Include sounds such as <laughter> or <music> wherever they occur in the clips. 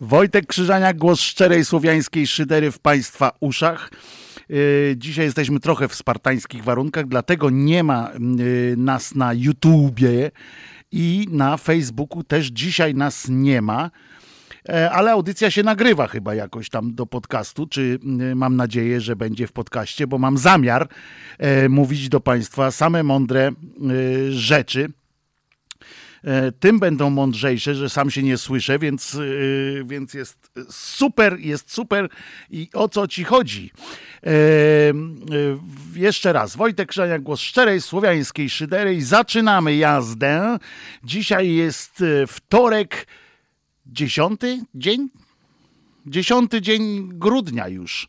Wojtek Krzyżania, głos szczerej słowiańskiej szydery w Państwa uszach. Y, dzisiaj jesteśmy trochę w spartańskich warunkach, dlatego nie ma y, nas na YouTubie i na Facebooku też dzisiaj nas nie ma. E, ale audycja się nagrywa chyba jakoś tam do podcastu, czy y, mam nadzieję, że będzie w podcaście, bo mam zamiar e, mówić do Państwa same mądre rzeczy tym będą mądrzejsze, że sam się nie słyszę, więc, e, więc jest super, jest super i o co ci chodzi? E, jeszcze raz, Wojtek Krzania, głos szczerej, słowiańskiej szydery i zaczynamy jazdę. Dzisiaj jest wtorek, dziesiąty dzień? Dziesiąty dzień grudnia już.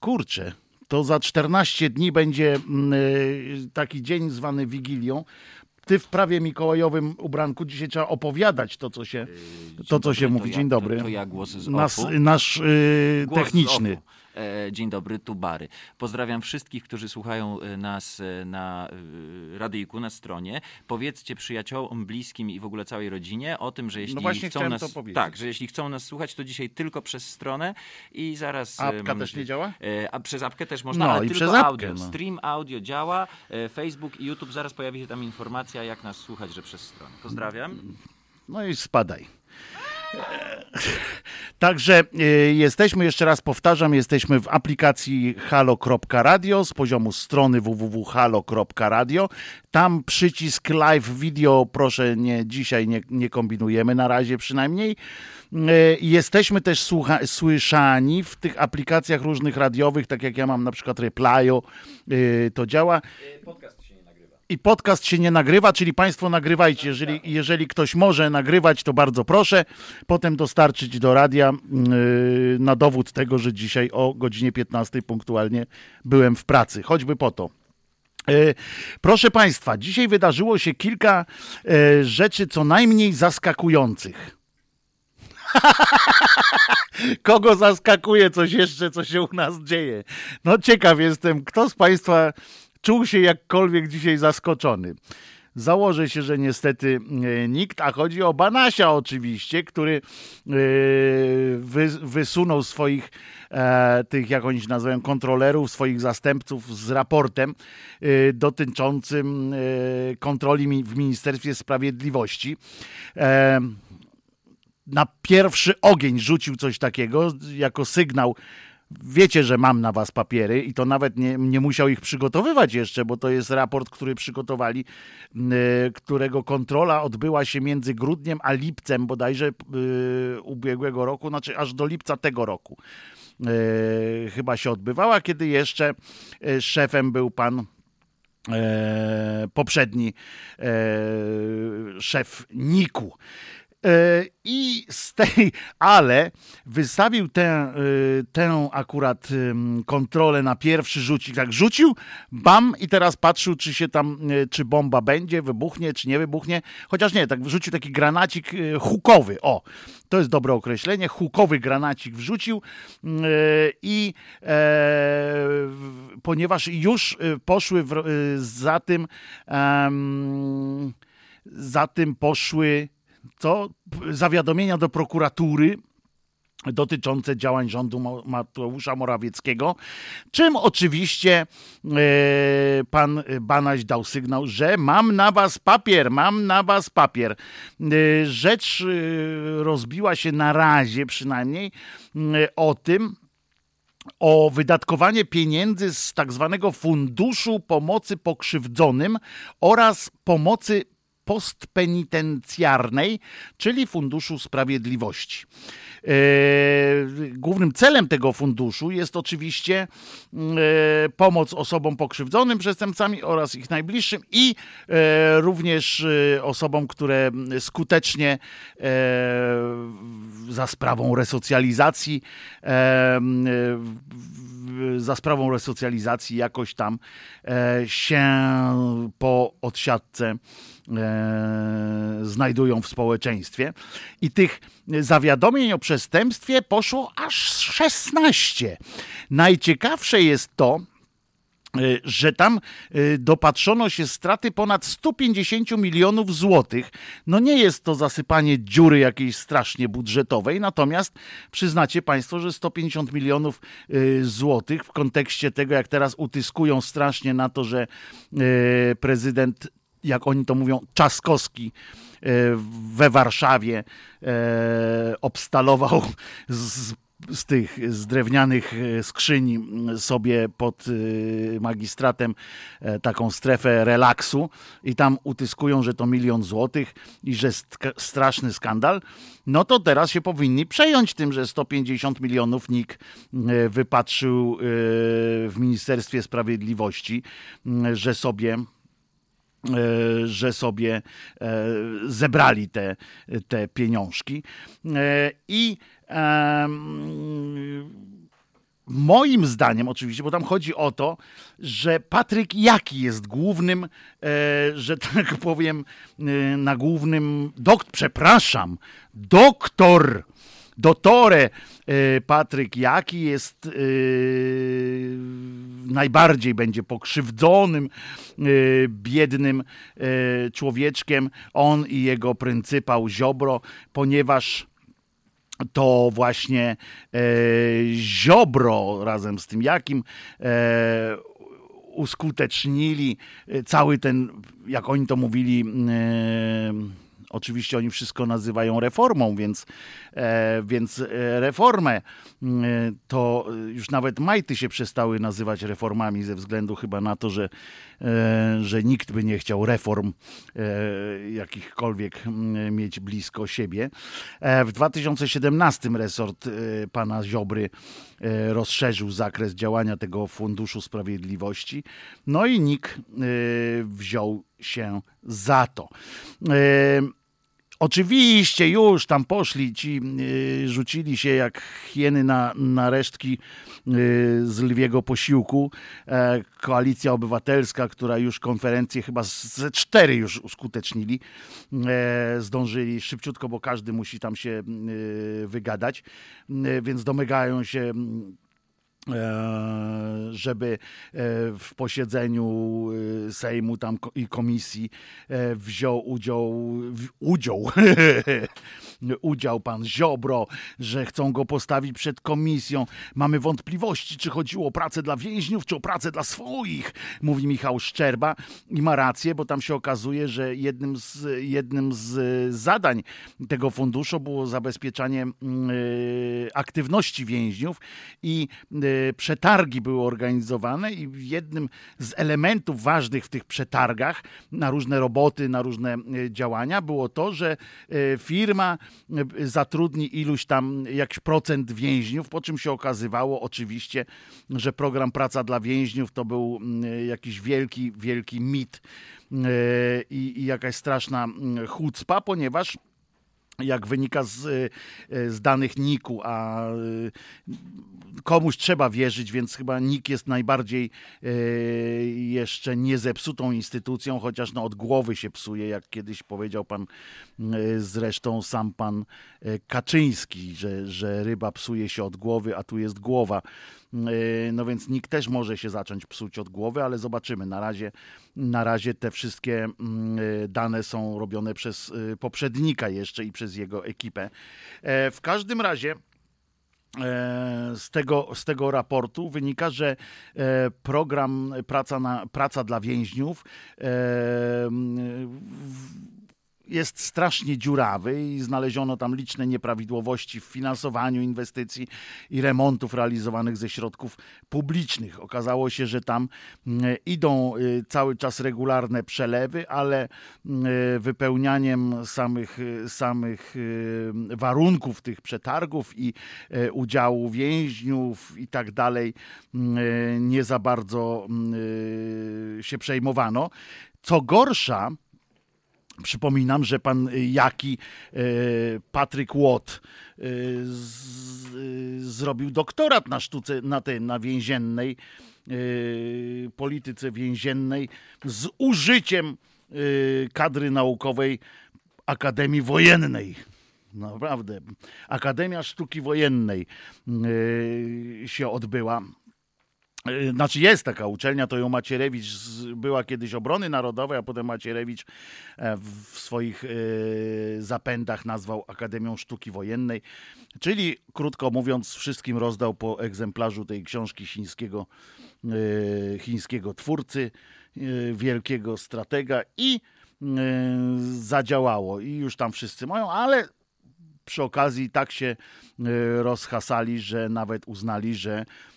Kurczę, to za 14 dni będzie mm, taki dzień zwany Wigilią ty w prawie mikołajowym ubranku dzisiaj trzeba opowiadać to, co się, to, co się mówi. Dzień dobry. To, to ja głos z Nas, Nasz yy, techniczny. E, dzień dobry, tu Bary. Pozdrawiam wszystkich, którzy słuchają e, nas e, na radyjku, na stronie. Powiedzcie przyjaciołom, bliskim i w ogóle całej rodzinie o tym, że jeśli no chcą nas, tak, że jeśli chcą nas słuchać, to dzisiaj tylko przez stronę i zaraz... Apka też nie działa? A przez apkę też można, no, ale i tylko przez audio. Apkę, no. Stream audio działa, Facebook i YouTube, zaraz pojawi się tam informacja, jak nas słuchać, że przez stronę. Pozdrawiam. No i spadaj. Także y, jesteśmy, jeszcze raz powtarzam, jesteśmy w aplikacji halo.radio z poziomu strony www.halo.radio. Tam przycisk live video, proszę nie, dzisiaj nie, nie kombinujemy na razie przynajmniej. Y, jesteśmy też słucha, słyszani w tych aplikacjach różnych radiowych, tak jak ja mam na przykład Replyo, y, to działa. Podcast i podcast się nie nagrywa, czyli Państwo nagrywajcie. Jeżeli, jeżeli ktoś może nagrywać, to bardzo proszę. Potem dostarczyć do radia yy, na dowód tego, że dzisiaj o godzinie 15 punktualnie byłem w pracy. Choćby po to. Yy, proszę Państwa, dzisiaj wydarzyło się kilka yy, rzeczy co najmniej zaskakujących. <laughs> Kogo zaskakuje coś jeszcze, co się u nas dzieje? No ciekaw jestem, kto z Państwa czuł się jakkolwiek dzisiaj zaskoczony. Założę się, że niestety e, nikt, a chodzi o Banasia oczywiście, który e, wysunął swoich e, tych, jak oni się nazywają, kontrolerów, swoich zastępców z raportem dotyczącym kontroli w Ministerstwie Sprawiedliwości na pierwszy ogień rzucił coś takiego jako sygnał wiecie, że mam na was papiery i to nawet nie, nie musiał ich przygotowywać jeszcze, bo to jest raport, który przygotowali, którego kontrola odbyła się między grudniem a lipcem bodajże yy, ubiegłego roku, znaczy aż do lipca tego roku. Yy, chyba się odbywała, kiedy jeszcze szefem był pan poprzedni szef Niku. E, I z tej, ale wystawił tę, e, tę akurat kontrolę na pierwszy rzucik. Tak rzucił, bam, i teraz patrzył, czy się tam, e, czy bomba będzie, wybuchnie, czy nie wybuchnie. Chociaż nie, tak wrzucił taki granacik hukowy. O, to jest dobre określenie. Hukowy granacik wrzucił i e, ponieważ już poszły w, za tym, za tym poszły co zawiadomienia do prokuratury dotyczące działań rządu Mateusza Morawieckiego, czym oczywiście e, pan Banaś dał sygnał, że mam na was papier, mam na was papier. E, rzecz e, rozbiła się na razie przynajmniej o tym, o wydatkowanie pieniędzy z tak zwanego Funduszu Pomocy Pokrzywdzonym oraz pomocy postpenitencjarnej, czyli Funduszu Sprawiedliwości. E, głównym celem tego funduszu jest oczywiście e, pomoc osobom pokrzywdzonym przestępcami oraz ich najbliższym i e, również osobom, które skutecznie za sprawą resocjalizacji za sprawą resocjalizacji jakoś tam się po odsiadce e, znajdują w społeczeństwie. I tych zawiadomień o przestępstwie poszło aż 16. Najciekawsze jest to, E, że tam e, dopatrzono się straty ponad 150 milionów złotych. No nie jest to zasypanie dziury jakiejś strasznie budżetowej, natomiast przyznacie Państwo, że 150 milionów złotych w kontekście tego, jak teraz utyskują strasznie na to, że prezydent, jak oni to mówią, Czaskowski we Warszawie obstalował z z tych z drewnianych e, skrzyni sobie pod e, magistratem e, taką strefę relaksu i tam utyskują, że to milion złotych i że straszny skandal, no to teraz się powinni przejąć tym, że 150 milionów NIK wypatrzył w Ministerstwie Sprawiedliwości, że sobie że sobie zebrali te, te pieniążki. I Moim zdaniem, oczywiście, bo tam chodzi o to, że Patryk Jaki jest głównym, e, że tak <laughs> powiem, e, na głównym, dok, przepraszam, doktor, dotore e, Patryk Jaki jest najbardziej będzie pokrzywdzonym, biednym człowieczkiem, on i jego pryncypał Ziobro, ponieważ to właśnie e, Ziobro razem z tym Jakim e, uskutecznili cały ten, jak oni to mówili, e, Oczywiście oni wszystko nazywają reformą, więc, e, więc e, reformę e, to już nawet majty się przestały nazywać reformami ze względu chyba na to, że, że nikt by nie chciał reform jakichkolwiek mieć blisko siebie. W 2017 resort pana Ziobry rozszerzył zakres działania tego Funduszu Sprawiedliwości. No i NIK wziął się za to. Oczywiście już tam poszli ci, yy, rzucili się jak hieny na, na resztki yy, z lwiego posiłku. E, Koalicja Obywatelska, która już konferencję chyba ze cztery już uskutecznili, e, zdążyli szybciutko, bo każdy musi tam się yy, wygadać, więc domagają się E, żeby e, w posiedzeniu e, Sejmu tam i komisji wziął udział, udział, <laughs> udział pan Ziobro, że chcą go postawić przed komisją. Mamy wątpliwości, czy chodziło o pracę dla więźniów, czy o pracę dla swoich, mówi Michał Szczerba i ma rację, bo tam się okazuje, że jednym z, jednym z zadań tego funduszu było zabezpieczanie aktywności więźniów i przetargi były organizowane i jednym z elementów ważnych w tych przetargach na różne roboty, na różne e, działania było to, że e, firma zatrudni iluś tam jakiś procent więźniów, po czym się okazywało oczywiście, że program Praca dla Więźniów to był jakiś wielki, wielki mit i, i jakaś straszna chucpa, ponieważ jak wynika z, e, z danych NIK-u, a e, komuś trzeba wierzyć, więc chyba NIK jest najbardziej e, jeszcze niezepsutą instytucją, chociaż no od głowy się psuje, jak kiedyś powiedział pan zresztą sam pan Kaczyński, że, że ryba psuje się od głowy, a tu jest głowa. E, no więc nikt też może się zacząć psuć od głowy, ale zobaczymy. Na razie, na razie te wszystkie mm, e, dane są robione przez e, poprzednika jeszcze i przez jego ekipę. W każdym razie z tego, z tego raportu wynika, że program Praca, na, praca dla więźniów jest strasznie dziurawy i znaleziono tam liczne nieprawidłowości w finansowaniu inwestycji i remontów realizowanych ze środków publicznych. Okazało się, że tam mm, idą y, cały czas regularne przelewy, ale mm, y, wypełnianiem samych, y, samych warunków tych przetargów i udziału więźniów i tak dalej mm, nie za bardzo się przejmowano. Co gorsza, Przypominam, że pan Jaki, e, Patryk Łot, e, zrobił doktorat na sztuce, na tej, na więziennej, polityce więziennej z użyciem kadry naukowej Akademii Wojennej. Naprawdę. Akademia Sztuki Wojennej się odbyła znaczy jest taka uczelnia, to ją Macierewicz była kiedyś obrony narodowej, a potem Macierewicz e, w swoich e, zapędach nazwał Akademią Sztuki Wojennej. Czyli krótko mówiąc, wszystkim rozdał po egzemplarzu tej książki chińskiego, chińskiego twórcy, wielkiego stratega i zadziałało. I już tam wszyscy mają, ale przy okazji tak się rozhasali, że nawet uznali, że E,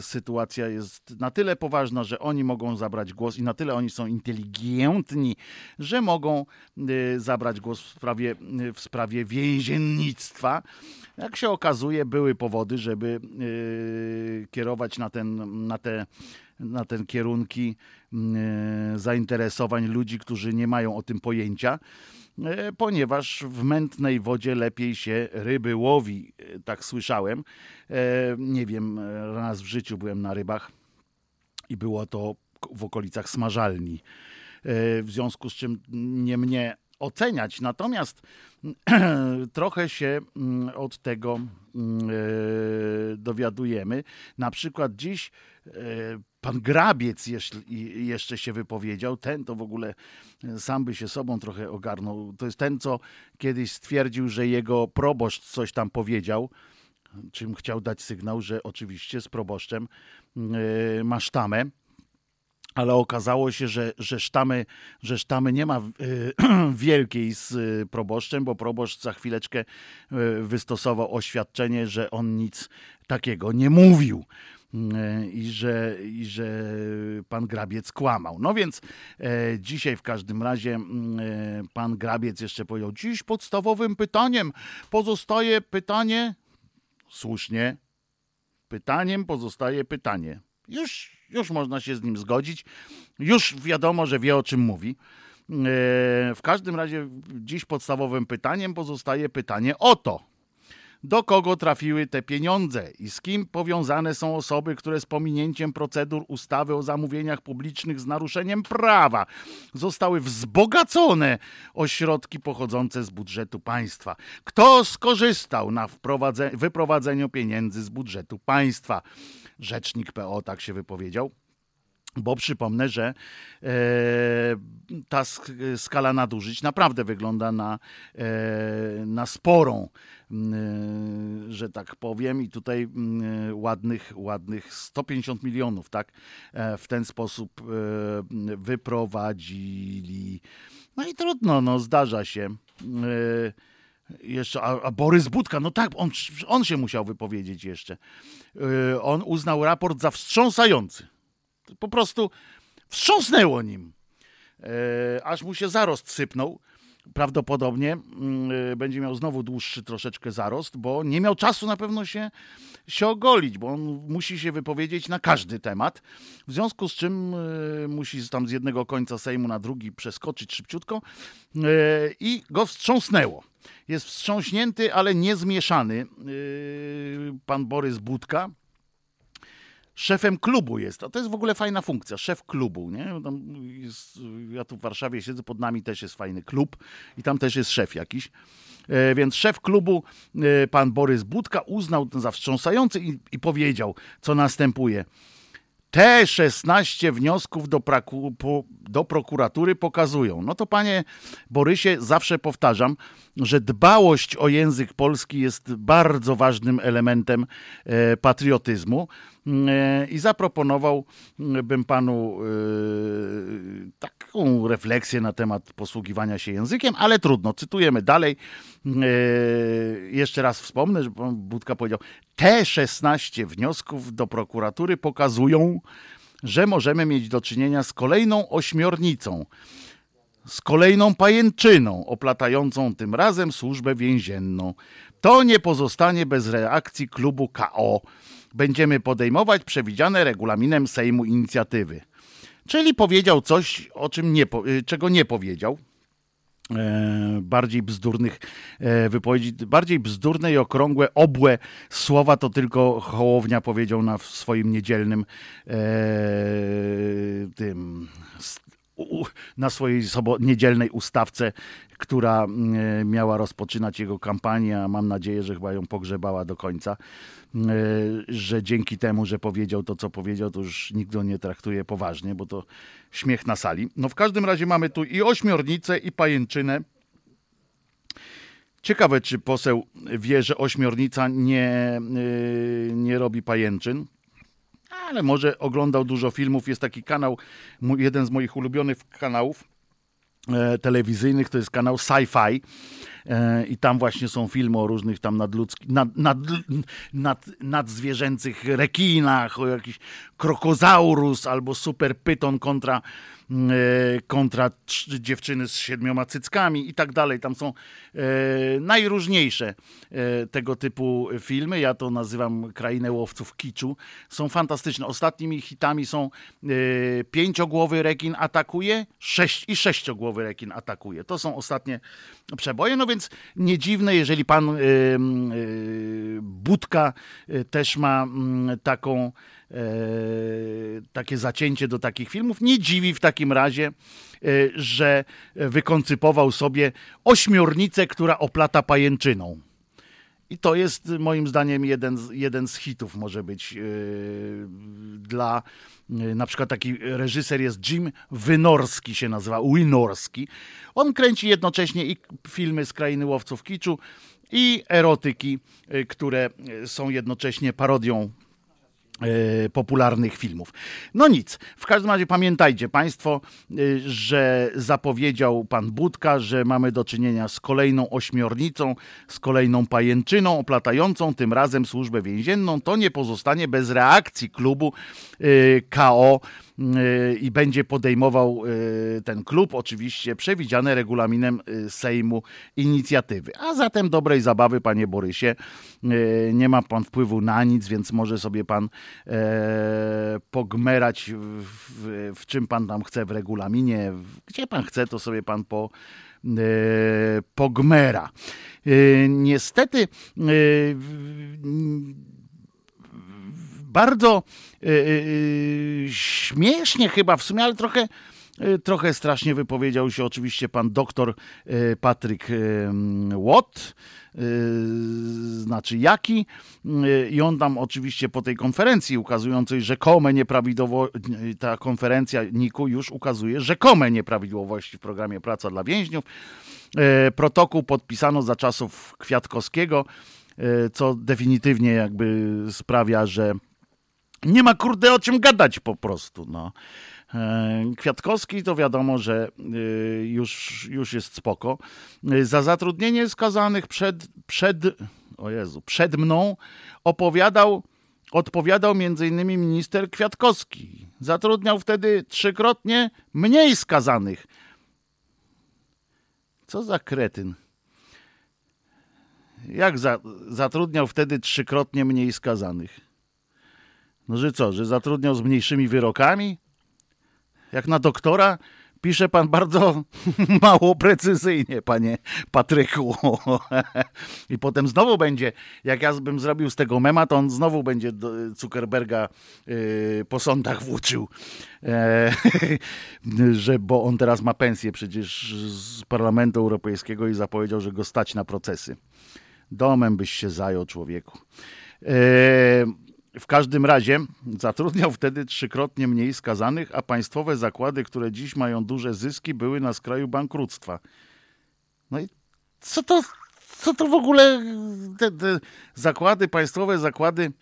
sytuacja jest na tyle poważna, że oni mogą zabrać głos i na tyle oni są inteligentni, że mogą e, zabrać głos w sprawie, w sprawie więziennictwa. Jak się okazuje, były powody, żeby e, kierować na, ten, na, te, na ten kierunki zainteresowań ludzi, którzy nie mają o tym pojęcia. E, ponieważ w mętnej wodzie lepiej się ryby łowi, e, tak słyszałem. E, nie wiem, raz w życiu byłem na rybach i było to w okolicach smażalni. W związku z czym nie mnie oceniać. Natomiast <clears throat> trochę się mm, od tego mm, dowiadujemy. Na przykład dziś pan Grabiec jeśli, jeszcze się wypowiedział. Ten to w ogóle e, sam by się sobą trochę ogarnął. To jest ten, co kiedyś stwierdził, że jego proboszcz coś tam powiedział, czym chciał dać sygnał, że oczywiście z proboszczem yy, ma sztamę. Ale okazało się, że, że, sztamy, że sztamy nie ma yy, <clears throat> wielkiej z proboszczem, bo proboszcz za chwileczkę wystosował oświadczenie, że on nic takiego nie mówił. E, i że, i że pan Grabiec kłamał. No więc e, dzisiaj w każdym razie mm, e, pan Grabiec jeszcze powiedział, dziś podstawowym pytaniem pozostaje pytanie, słusznie, pytaniem pozostaje pytanie. Już, już można się z nim zgodzić, już wiadomo, że wie o czym mówi. E, w każdym razie dziś podstawowym pytaniem pozostaje pytanie o to, do kogo trafiły te pieniądze i z kim powiązane są osoby, które z pominięciem procedur ustawy o zamówieniach publicznych z naruszeniem prawa zostały wzbogacone o środki pochodzące z budżetu państwa. Kto skorzystał na wyprowadzeniu pieniędzy z budżetu państwa? Rzecznik PO tak się wypowiedział. Bo przypomnę, że e, ta skala nadużyć naprawdę wygląda na, e, na sporą, że tak powiem, i tutaj ładnych, ładnych 150 milionów, tak, e, w ten sposób e, wyprowadzili. No i trudno, no zdarza się. E, jeszcze, a, a, Borys Budka, no tak, on, on się musiał wypowiedzieć jeszcze. On uznał raport za wstrząsający po prostu wstrząsnęło nim. Aż mu się zarost sypnął. Prawdopodobnie mm, e, będzie miał znowu dłuższy troszeczkę zarost, bo nie miał czasu na pewno się, się ogolić, bo on musi się wypowiedzieć na każdy temat. W związku z czym e, musi tam z jednego końca Sejmu na drugi przeskoczyć szybciutko i go wstrząsnęło. Jest wstrząśnięty, ale niezmieszany pan Borys Budka szefem klubu jest. To jest w ogóle fajna funkcja, szef klubu. Nie? Jest, ja tu w Warszawie siedzę, pod nami też jest fajny klub i tam też jest szef jakiś. E, więc szef klubu, e, pan Borys Budka, uznał ten za wstrząsający i, i powiedział, co następuje. Te 16 wniosków do, praku, po, do prokuratury pokazują. No to panie Borysie, zawsze powtarzam, że dbałość o język polski jest bardzo ważnym elementem e, patriotyzmu. E, i zaproponowałbym panu e, taką refleksję na temat posługiwania się językiem, ale trudno, cytujemy dalej. Jeszcze raz wspomnę, że pan Budka powiedział, te 16 wniosków do prokuratury pokazują, że możemy mieć do czynienia z kolejną ośmiornicą, z kolejną pajęczyną oplatającą tym razem służbę więzienną. To nie pozostanie bez reakcji klubu KO będziemy podejmować przewidziane regulaminem Sejmu inicjatywy. Czyli powiedział coś, o czym nie, y, czego nie powiedział. E, bardziej bzdurnych e, wypowiedzi, bardziej bzdurne i okrągłe, obłe słowa to tylko Hołownia powiedział na swoim niedzielnym e, tym na swojej niedzielnej ustawce, która miała rozpoczynać jego kampanię, a mam nadzieję, że chyba ją pogrzebała do końca. Że dzięki temu, że powiedział to, co powiedział, to już nikt go nie traktuje poważnie, bo to śmiech na sali. No w każdym razie mamy tu i ośmiornicę, i pajęczynę. Ciekawe, czy poseł wie, że ośmiornica nie, nie robi pajęczyn ale może oglądał dużo filmów. Jest taki kanał, jeden z moich ulubionych kanałów e, telewizyjnych, to jest kanał Sci-Fi. E, I tam właśnie są filmy o różnych tam nadludzkich, nad, nad, nad, nadzwierzęcych rekinach, o jakiś krokozaurus albo super pyton kontra kontra dziewczyny z siedmioma cyckami i tak dalej. Tam są e, najróżniejsze e, tego typu filmy. Ja to nazywam Krainę Łowców Kiczu. Są fantastyczne. Ostatnimi hitami są Pięciogłowy rekin atakuje sześć, i Sześciogłowy rekin atakuje. To są ostatnie przeboje. No więc nie dziwne, jeżeli pan Budka też ma taką takie zacięcie do takich filmów. Nie dziwi w takim razie, e, że wykoncypował sobie ośmiornicę, która oplata pajęczyną. I to jest moim zdaniem jeden z, jeden z hitów może być yy, dla na przykład taki reżyser jest Jim Wynorski się nazywa, Winorski. On kręci jednocześnie i filmy z krainy łowców kiczu i erotyki, które są jednocześnie parodią E, popularnych filmów. No nic, w każdym razie pamiętajcie Państwo, e, że zapowiedział pan Budka, że mamy do czynienia z kolejną ośmiornicą, z kolejną pajęczyną oplatającą tym razem służbę więzienną. To nie pozostanie bez reakcji klubu e, KO i będzie podejmował y, ten klub, oczywiście przewidziane regulaminem y, Sejmu inicjatywy. A zatem dobrej zabawy, panie Borysie. Y, nie ma pan wpływu na nic, więc może sobie pan e, pogmerać w, w czym pan tam chce w regulaminie. Gdzie pan chce, to sobie pan po e, pogmera. Niestety bardzo y, y, śmiesznie chyba w sumie, ale trochę y, trochę strasznie wypowiedział się oczywiście pan doktor Patryk Watt, znaczy jaki i on tam oczywiście po tej konferencji ukazującej rzekome nieprawidłowości, ta konferencja NIK-u już ukazuje rzekome nieprawidłowości w programie Praca dla Więźniów. Protokół podpisano za czasów Kwiatkowskiego, co definitywnie jakby sprawia, że nie ma kurde o czym gadać po prostu. No. E, Kwiatkowski to wiadomo, że e, już, już jest spoko. E, za zatrudnienie skazanych przed, przed, o Jezu, przed mną opowiadał, odpowiadał m.in. minister Kwiatkowski. Zatrudniał wtedy trzykrotnie mniej skazanych. Co za kretyn. Jak za, zatrudniał wtedy trzykrotnie mniej skazanych? No że co, że zatrudniał z mniejszymi wyrokami? Jak na doktora pisze pan bardzo <laughs> mało precyzyjnie, panie Patryku. <laughs> I potem znowu będzie, jak ja bym zrobił z tego mema, to on znowu będzie Zuckerberga yy, po sądach włóczył. E, <laughs> że, bo on teraz ma pensję przecież z Parlamentu Europejskiego i zapowiedział, że go stać na procesy. Domem byś się zajął, człowieku. E, w każdym razie zatrudniał wtedy trzykrotnie mniej skazanych, a państwowe zakłady, które dziś mają duże zyski, były na skraju bankructwa. No i co to, co to w ogóle te, te zakłady, państwowe zakłady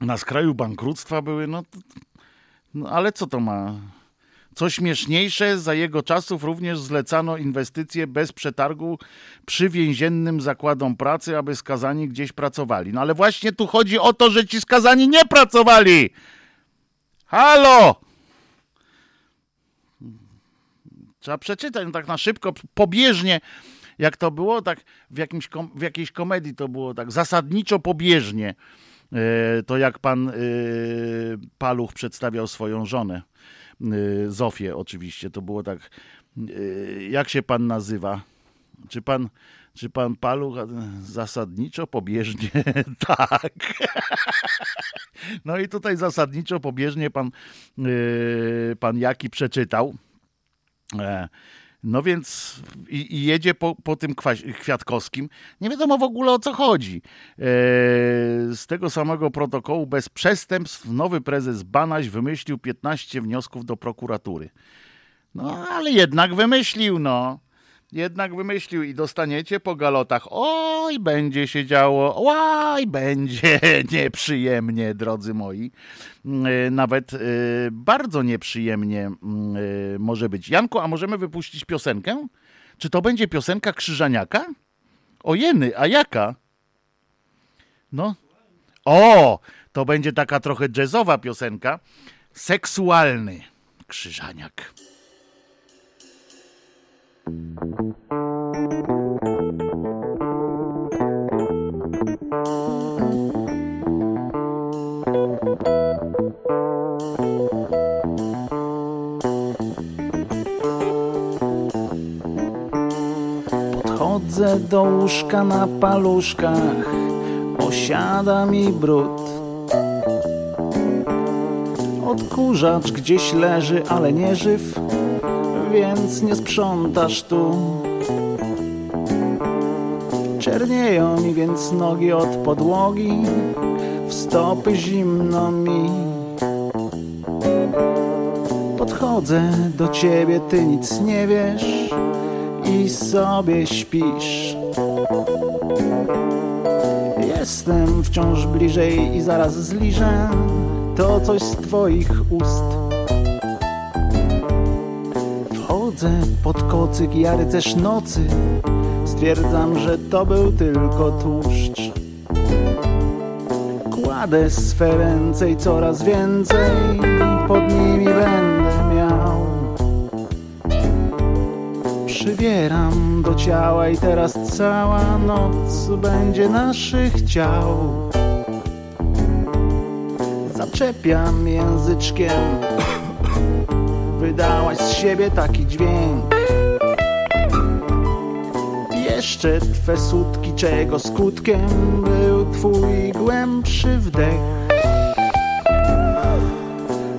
na skraju bankructwa były? No, no ale co to ma? Co śmieszniejsze, za jego czasów również zlecano inwestycje bez przetargu przy więziennym zakładom pracy, aby skazani gdzieś pracowali. No ale właśnie tu chodzi o to, że ci skazani nie pracowali. Halo! Trzeba przeczytać no tak na szybko, pobieżnie, jak to było, tak w, jakimś, w jakiejś komedii to było tak zasadniczo pobieżnie. E, to jak pan e, Paluch przedstawiał swoją żonę. Y, Zofię oczywiście. To było tak, y, jak się pan nazywa? Czy pan, czy pan Paluch zasadniczo pobieżnie? <laughs> tak. <laughs> no i tutaj zasadniczo pobieżnie pan, y, pan Jaki przeczytał. No więc i, i jedzie po, po tym Kwiatkowskim. Nie wiadomo w ogóle o co chodzi. E, z tego samego protokołu bez przestępstw nowy prezes Banaś wymyślił 15 wniosków do prokuratury. No ale jednak wymyślił, no jednak wymyślił i dostaniecie po galotach. Oj, będzie się działo, oj, będzie <laughs> nieprzyjemnie, drodzy moi. Mm, nawet y, bardzo nieprzyjemnie mm, y, może być. Janko, a możemy wypuścić piosenkę? Czy to będzie piosenka Krzyżaniaka? O jeny, a jaka? No. O, to będzie taka trochę jazzowa piosenka. Seksualny Krzyżaniak. Podchodzę do łóżka na paluszkach, osiada mi brud. Odkurzacz gdzieś leży, ale nie żyw więc nie sprzątasz tu. Czernieją mi więc nogi od podłogi, w stopy zimno mi. Podchodzę do ciebie, ty nic nie wiesz i sobie śpisz. Jestem wciąż bliżej i zaraz zliżę to coś z twoich ust. Pod kocyk, ja rycerz nocy. Stwierdzam, że to był tylko tłuszcz. Kładę swe ręce i coraz więcej Pod nimi będę miał. Przybieram do ciała i teraz cała noc Będzie naszych ciał. Zaczepiam języczkiem wydałaś z siebie taki dźwięk. Jeszcze twe sutki, czego skutkiem był twój głębszy wdech.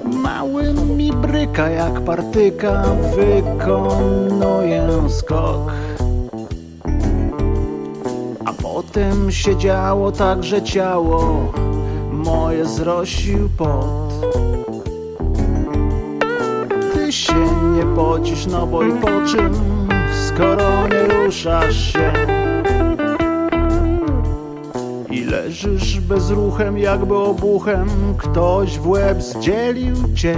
Mały mi bryka jak partyka, wykonuję skok. A potem się działo tak, że ciało moje zrosił pot nie pocisz, no bo i po czym, skoro nie ruszasz się? I leżysz bezruchem, jakby obuchem Ktoś w łeb zdzielił cię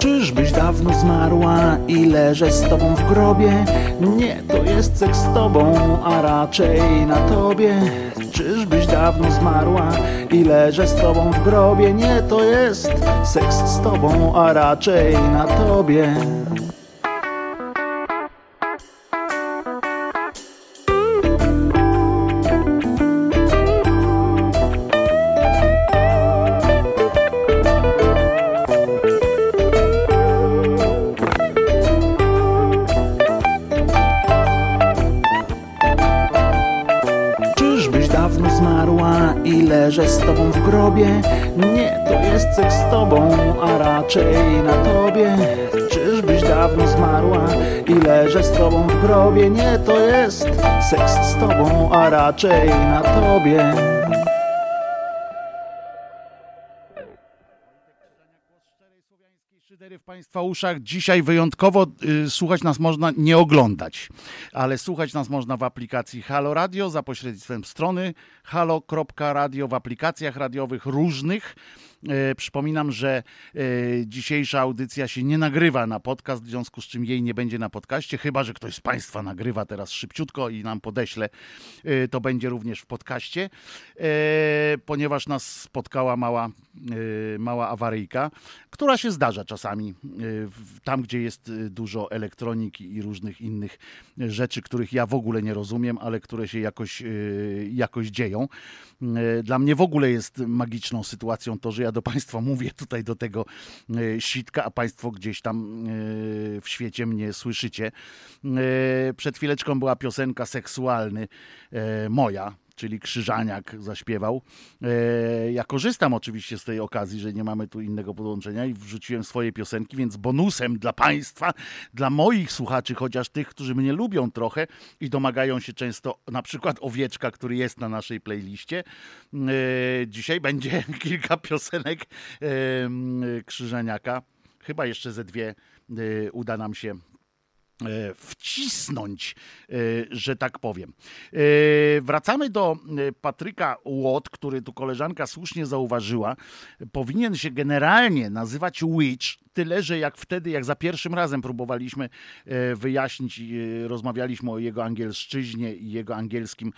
Czyżbyś dawno zmarła i leżę z tobą w grobie? Nie, to jest seks z tobą, a raczej na tobie Czyżbyś dawno zmarła i leżę z tobą w grobie? Nie, to jest seks z tobą, a raczej na tobie raczej na tobie Czyżbyś dawno zmarła i leżę z tobą w grobie Nie, to jest seks z tobą, a raczej na tobie w Państwa uszach. Dzisiaj wyjątkowo y, słuchać nas można nie oglądać, ale słuchać nas można w aplikacji Halo Radio za pośrednictwem strony halo.radio w aplikacjach radiowych różnych. E, przypominam, że e, dzisiejsza audycja się nie nagrywa na podcast, w związku z czym jej nie będzie na podcaście, chyba że ktoś z Państwa nagrywa teraz szybciutko i nam podeśle, e, to będzie również w podcaście, ponieważ nas spotkała mała, mała awaryjka, która się zdarza czasami tam, gdzie jest dużo elektroniki i różnych innych rzeczy, których ja w ogóle nie rozumiem, ale które się jakoś, jakoś dzieją. Dla mnie w ogóle jest magiczną sytuacją to, że ja do Państwa mówię tutaj do tego e, sitka, a Państwo gdzieś tam e, w świecie mnie słyszycie. E, przed chwileczką była piosenka seksualny moja, czyli Krzyżaniak zaśpiewał. E, ja korzystam oczywiście z tej okazji, że nie mamy tu innego podłączenia i wrzuciłem swoje piosenki, więc bonusem dla Państwa, dla moich słuchaczy, chociaż tych, którzy mnie lubią trochę i domagają się często na przykład Owieczka, który jest na naszej playliście. E, dzisiaj będzie <laughs> kilka piosenek Krzyżaniaka. Chyba jeszcze ze dwie uda nam się E, wcisnąć, e, że tak powiem. E, wracamy do Patryka Łot, który tu koleżanka słusznie zauważyła. Powinien się generalnie nazywać Witch, tyle, że jak wtedy, jak za pierwszym razem próbowaliśmy wyjaśnić, rozmawialiśmy o jego angielszczyźnie i jego angielskim,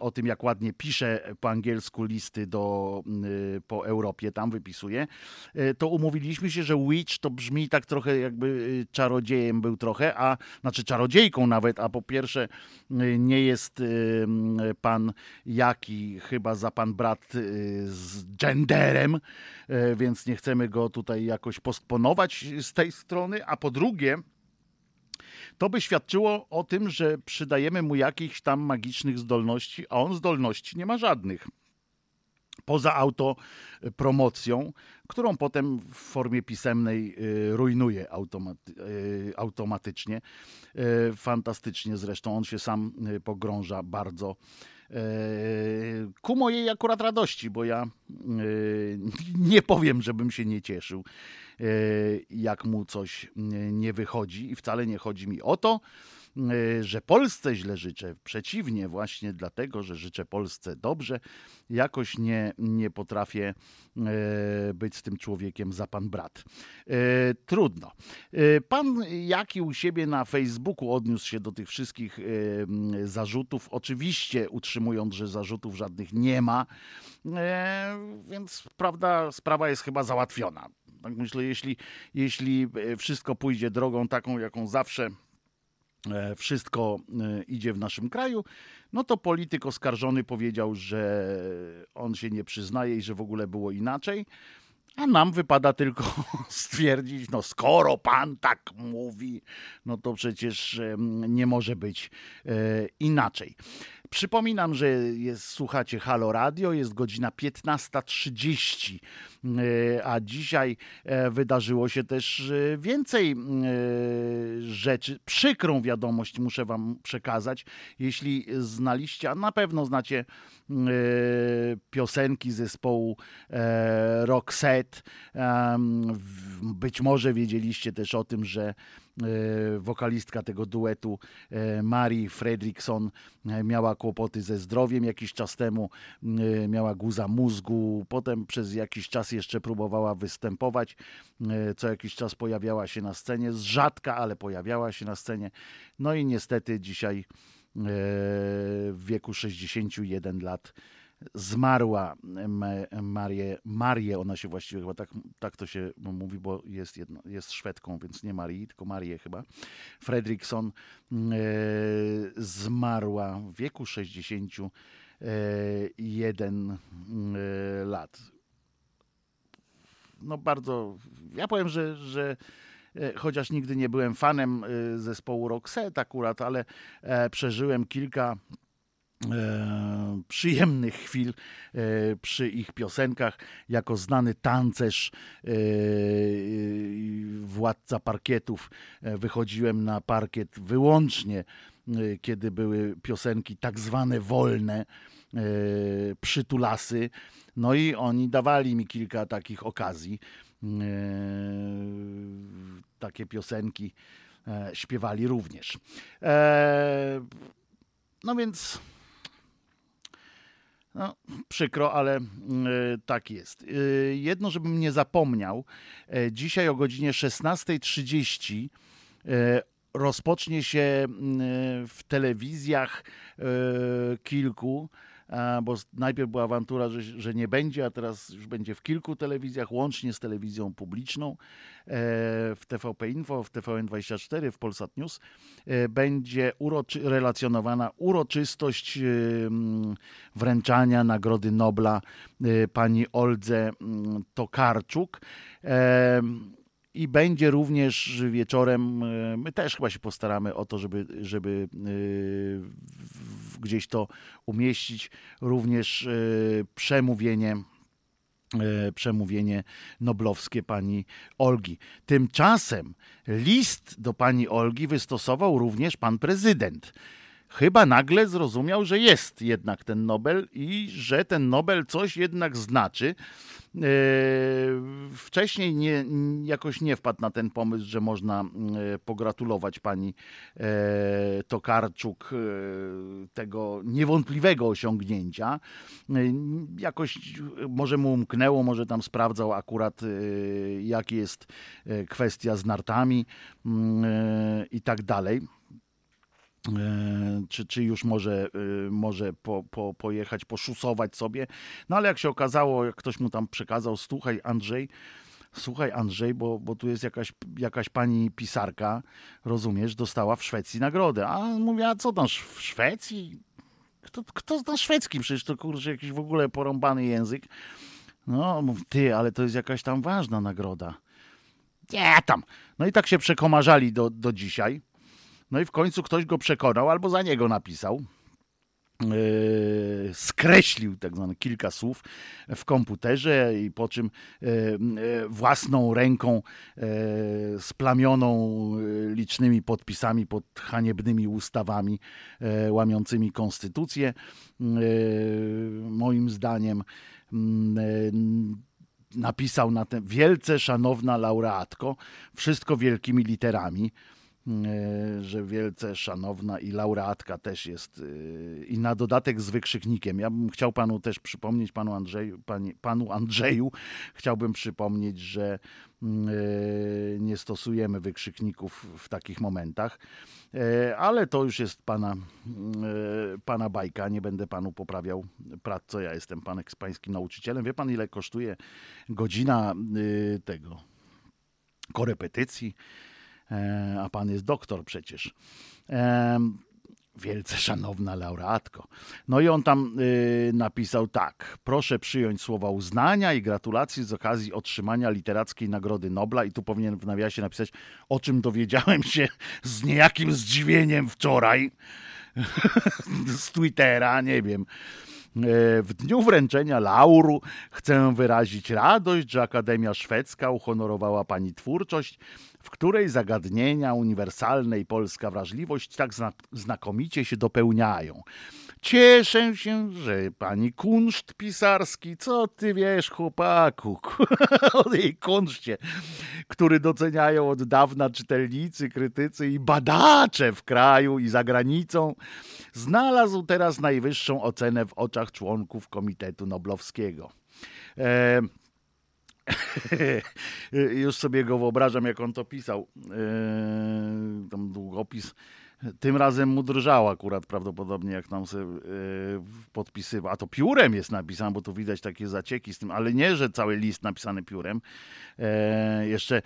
o tym, jak ładnie pisze po angielsku listy do, po Europie, tam wypisuje, to umówiliśmy się, że Witch to brzmi tak trochę jakby czarodziejem był trochę, a znaczy czarodziejką nawet, a po pierwsze nie jest pan Jaki chyba za pan brat z genderem, więc nie chcemy go tutaj jakoś postponować z tej strony, a po drugie to by świadczyło o tym, że przydajemy mu jakichś tam magicznych zdolności, a on zdolności nie ma żadnych poza autopromocją, którą potem w formie pisemnej y, rujnuje automaty y, automatycznie. Y, fantastycznie zresztą, on się sam pogrąża bardzo ku mojej akurat radości, bo ja <laughs> nie powiem, żebym się nie cieszył, jak mu coś nie wychodzi i wcale nie chodzi mi o to, że Polsce źle życzę. Przeciwnie, właśnie dlatego, że życzę Polsce dobrze, jakoś nie, nie potrafię y, być z tym człowiekiem za pan brat. Y, trudno. Pan Jaki u siebie na Facebooku odniósł się do tych wszystkich zarzutów, oczywiście utrzymując, że zarzutów żadnych nie ma, więc prawda, sprawa jest chyba załatwiona. Tak myślę, jeśli, jeśli wszystko pójdzie drogą taką, jaką zawsze wszystko e, idzie w naszym kraju, no to polityk oskarżony powiedział, że on się nie przyznaje i że w ogóle było inaczej. A nam wypada tylko <laughs> stwierdzić, no skoro pan tak mówi, no to przecież nie może być e, inaczej. Przypominam, że jest, słuchacie Halo Radio, jest godzina 15.30, e, a dzisiaj e, wydarzyło się też e, więcej rzeczy. Przykrą wiadomość muszę Wam przekazać. Jeśli znaliście, a na pewno znacie piosenki zespołu Roxette, być może wiedzieliście też o tym, że E, wokalistka tego duetu e, Mari Fredriksson e, miała kłopoty ze zdrowiem jakiś czas temu, miała guza mózgu, potem przez jakiś czas jeszcze próbowała występować, co jakiś czas pojawiała się na scenie, z rzadka, ale pojawiała się na scenie. No i niestety dzisiaj w wieku 61 lat zmarła Marię, Marię, ona się właściwie chyba tak, tak to się mówi, bo jest, jedno, jest Szwedką, więc nie Marii, tylko Marię chyba. Fredriksson e, zmarła w wieku 61 e, lat. No bardzo, ja powiem, że, że e, chociaż nigdy nie byłem fanem zespołu Roxette akurat, ale przeżyłem kilka E, przyjemnych chwil e, przy ich piosenkach. Jako znany tancerz, e, władca parkietów, wychodziłem na parkiet wyłącznie, kiedy były piosenki tak zwane wolne, przytulasy. No i oni dawali mi kilka takich okazji. Takie piosenki śpiewali również. No więc no, przykro, ale y, tak jest. Y, jedno, żebym nie zapomniał, y, dzisiaj o godzinie 16.30 rozpocznie się w telewizjach kilku bo najpierw była awantura, że, że nie będzie, a teraz już będzie w kilku telewizjach, łącznie z telewizją publiczną, e, w TVP Info, w TVN24, w Polsat News, e, będzie uroczy, relacjonowana uroczystość e, wręczania Nagrody Nobla pani Oldze Tokarczuk. I będzie również wieczorem, my też chyba się postaramy o to, żeby, żeby gdzieś to umieścić, również przemówienie przemówienie noblowskie pani Olgi. Tymczasem list do pani Olgi wystosował również pan prezydent chyba nagle zrozumiał, że jest jednak ten Nobel i że ten Nobel coś jednak znaczy. E, wcześniej nie, jakoś nie wpadł na ten pomysł, że można e, pogratulować pani e, Tokarczuk tego niewątpliwego osiągnięcia. Jakoś może mu umknęło, może tam sprawdzał akurat, jak jest kwestia z nartami i tak dalej. E, czy, czy już może, e, może po, po, pojechać, poszusować sobie. No ale jak się okazało, jak ktoś mu tam przekazał, słuchaj Andrzej, słuchaj Andrzej, bo, bo tu jest jakaś, jakaś pani pisarka, rozumiesz, dostała w Szwecji nagrodę. A mówię, a co tam w Szwecji? Kto, kto zna szwedzki? Przecież to kurczę jakiś w ogóle porąbany język. No, mów, ty, ale to jest jakaś tam ważna nagroda. Nie tam. No i tak się przekomarzali do, do dzisiaj. No i w końcu ktoś go przekonał albo za niego napisał. Yy, skreślił tak zwane kilka słów w komputerze i po czym yy, yy, własną ręką splamioną licznymi podpisami pod haniebnymi ustawami łamiącymi konstytucję moim zdaniem napisał na ten wielce szanowna laureatko wszystko wielkimi literami że wielce szanowna i laureatka też jest e, i na dodatek z wykrzyknikiem. Ja bym chciał panu też przypomnieć, panu Andrzeju, panu Andrzeju, chciałbym przypomnieć, że mm, e, nie stosujemy wykrzykników w takich momentach, ale to już jest pana, pana bajka, nie będę panu poprawiał prac, co ja jestem pan, pańskim nauczycielem. Wie pan ile kosztuje godzina tego korepetycji? E, a pan jest doktor przecież. E, wielce szanowna laureatko. No i on tam y, napisał tak. Proszę przyjąć słowa uznania i gratulacji z okazji otrzymania literackiej Nagrody Nobla. I tu powinien w nawiasie napisać, o czym dowiedziałem się z niejakim zdziwieniem wczoraj <laughs> z Twittera, nie wiem. E, w dniu wręczenia lauru chcę wyrazić radość, że Akademia Szwedzka uhonorowała Pani twórczość, w której zagadnienia uniwersalne i polska wrażliwość tak znakomicie się dopełniają. Cieszę się, że pani kunszt pisarski, co ty wiesz, chłopaku, <laughs> o jej kunszcie, który doceniają od dawna czytelnicy, krytycy i badacze w kraju i za granicą, znalazł teraz najwyższą ocenę w oczach członków Komitetu Noblowskiego. E <laughs> już sobie go wyobrażam, jak on to pisał. E tam długopis tym razem mu drżał akurat prawdopodobnie, jak nam sobie e, podpisywał. A to piórem jest napisane, bo tu widać takie zacieki z tym, ale nie, że cały list napisany piórem. E, jeszcze